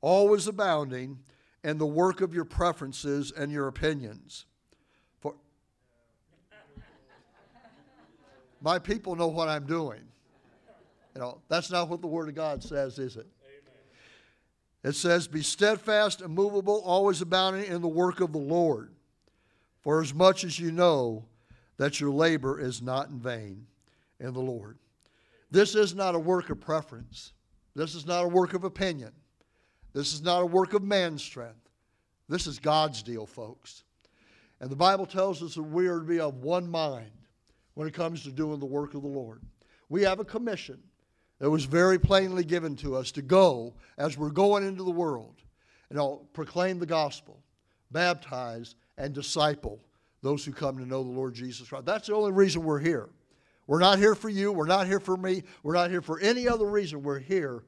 S2: always abounding in the work of your preferences and your opinions. For my people know what I'm doing. You know, that's not what the Word of God says, is it? It says, Be steadfast, immovable, always abounding in the work of the Lord for as much as you know that your labor is not in vain in the Lord. This is not a work of preference. This is not a work of opinion. This is not a work of man's strength. This is God's deal, folks. And the Bible tells us that we are to be of one mind when it comes to doing the work of the Lord. We have a commission that was very plainly given to us to go as we're going into the world and know, proclaim the gospel, baptize, and disciple those who come to know the Lord Jesus Christ. That's the only reason we're here. We're not here for you. We're not here for me. We're not here for any other reason. We're here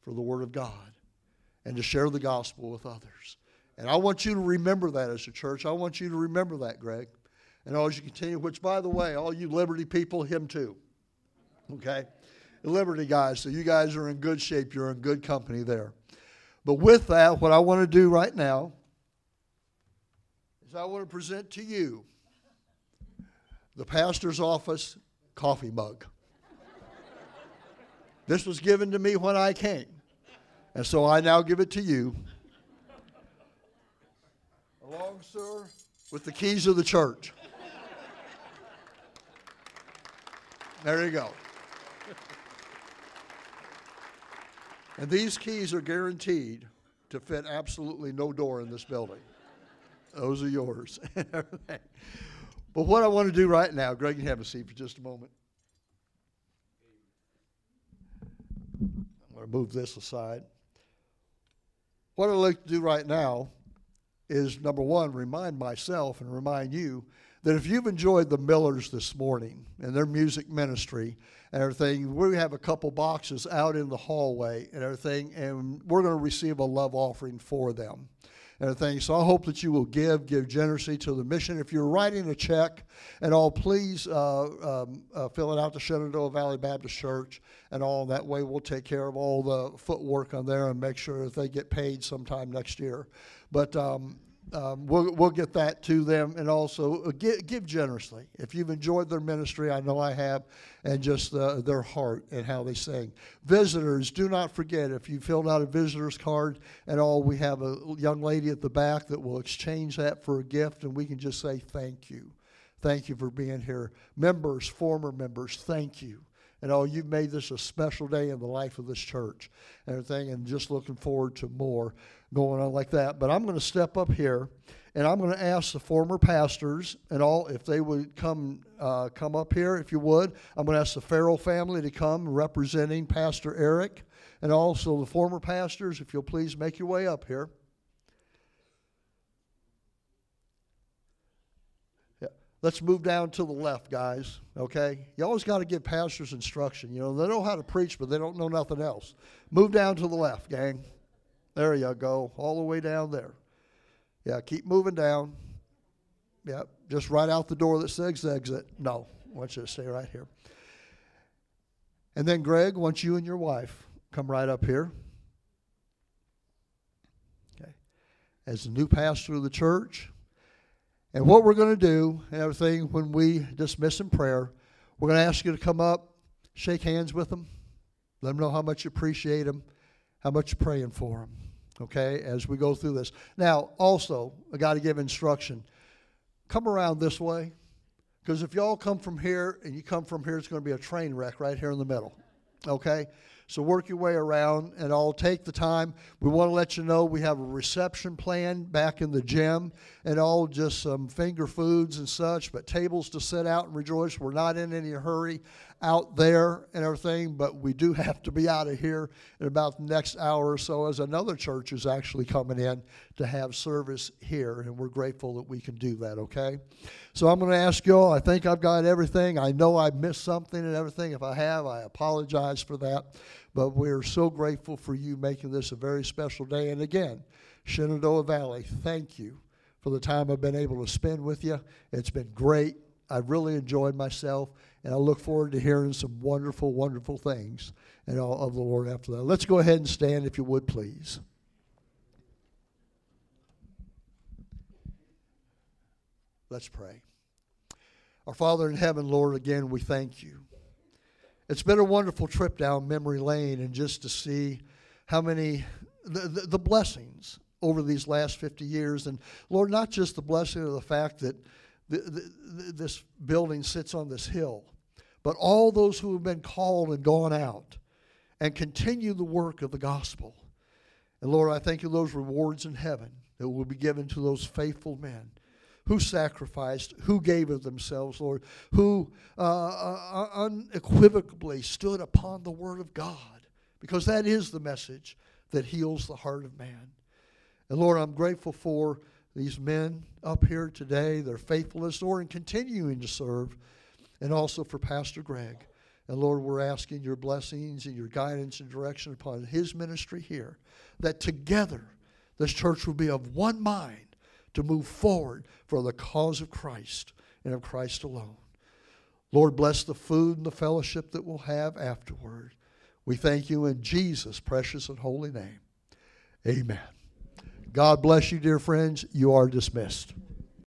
S2: for the Word of God and to share the gospel with others. And I want you to remember that as a church. I want you to remember that, Greg. And as you continue, which, by the way, all you Liberty people, him too. Okay? Liberty guys, so you guys are in good shape. You're in good company there. But with that, what I want to do right now is I want to present to you the pastor's office coffee mug. this was given to me when I came. And so I now give it to you. Along, sir, with the keys of the church. There you go. And these keys are guaranteed to fit absolutely no door in this building. Those are yours. but what I want to do right now, Greg, you have a seat for just a moment. I'm going to move this aside. What I'd like to do right now is number one, remind myself and remind you that if you've enjoyed the Millers this morning and their music ministry and everything, we have a couple boxes out in the hallway and everything, and we're going to receive a love offering for them and. So I hope that you will give, give generously to the mission. If you're writing a check and all, please uh, um, uh, fill it out to Shenandoah Valley Baptist Church and all. That way we'll take care of all the footwork on there and make sure that they get paid sometime next year. But um, um, we'll, we'll get that to them and also uh, give, give, generously. If you've enjoyed their ministry, I know I have, and just uh, their heart and how they sing. Visitors, do not forget if you filled out a visitor's card and all, we have a young lady at the back that will exchange that for a gift, and we can just say thank you. Thank you for being here. Members, former members, thank you. And oh, you've made this a special day in the life of this church and everything, and just looking forward to more going on like that. But I'm going to step up here and I'm going to ask the former pastors and all if they would come uh, come up here, if you would. I'm going to ask the Farrell family to come, representing Pastor Eric, and also the former pastors, if you'll please make your way up here. Let's move down to the left, guys. Okay? You always got to give pastors instruction. You know, they know how to preach, but they don't know nothing else. Move down to the left, gang. There you go, all the way down there. Yeah, keep moving down. Yep, just right out the door that says exit. No, I want you to stay right here. And then, Greg, once you and your wife come right up here. Okay. As the new pastor of the church. And what we're going to do and everything when we dismiss in prayer, we're going to ask you to come up, shake hands with them, let them know how much you appreciate them, how much you're praying for them okay, as we go through this. Now, also, I got to give instruction. Come around this way, because if y'all come from here and you come from here, it's going to be a train wreck right here in the middle, okay? So work your way around and I'll take the time. We want to let you know we have a reception plan back in the gym and all just some finger foods and such, but tables to sit out and rejoice. We're not in any hurry out there and everything, but we do have to be out of here in about the next hour or so as another church is actually coming in to have service here, and we're grateful that we can do that, okay? So I'm going to ask you all, I think I've got everything. I know I've missed something and everything. If I have, I apologize for that. But we're so grateful for you making this a very special day. And again, Shenandoah Valley, thank you for the time I've been able to spend with you. It's been great. I've really enjoyed myself, and I look forward to hearing some wonderful, wonderful things and all of the Lord after that. Let's go ahead and stand, if you would, please. Let's pray. Our Father in heaven, Lord, again, we thank you. It's been a wonderful trip down memory lane and just to see how many, the, the, the blessings over these last 50 years. And Lord, not just the blessing of the fact that the, the, this building sits on this hill, but all those who have been called and gone out and continue the work of the gospel. And Lord, I thank you those rewards in heaven that will be given to those faithful men who sacrificed, who gave of themselves, Lord, who uh, uh, unequivocally stood upon the Word of God, because that is the message that heals the heart of man. And Lord, I'm grateful for these men up here today, their faithfulness, Lord, in continuing to serve, and also for Pastor Greg. And Lord, we're asking your blessings and your guidance and direction upon his ministry here, that together this church will be of one mind to move forward for the cause of Christ and of Christ alone. Lord, bless the food and the fellowship that we'll have afterward. We thank you in Jesus' precious and holy name. Amen. God bless you, dear friends. You are dismissed.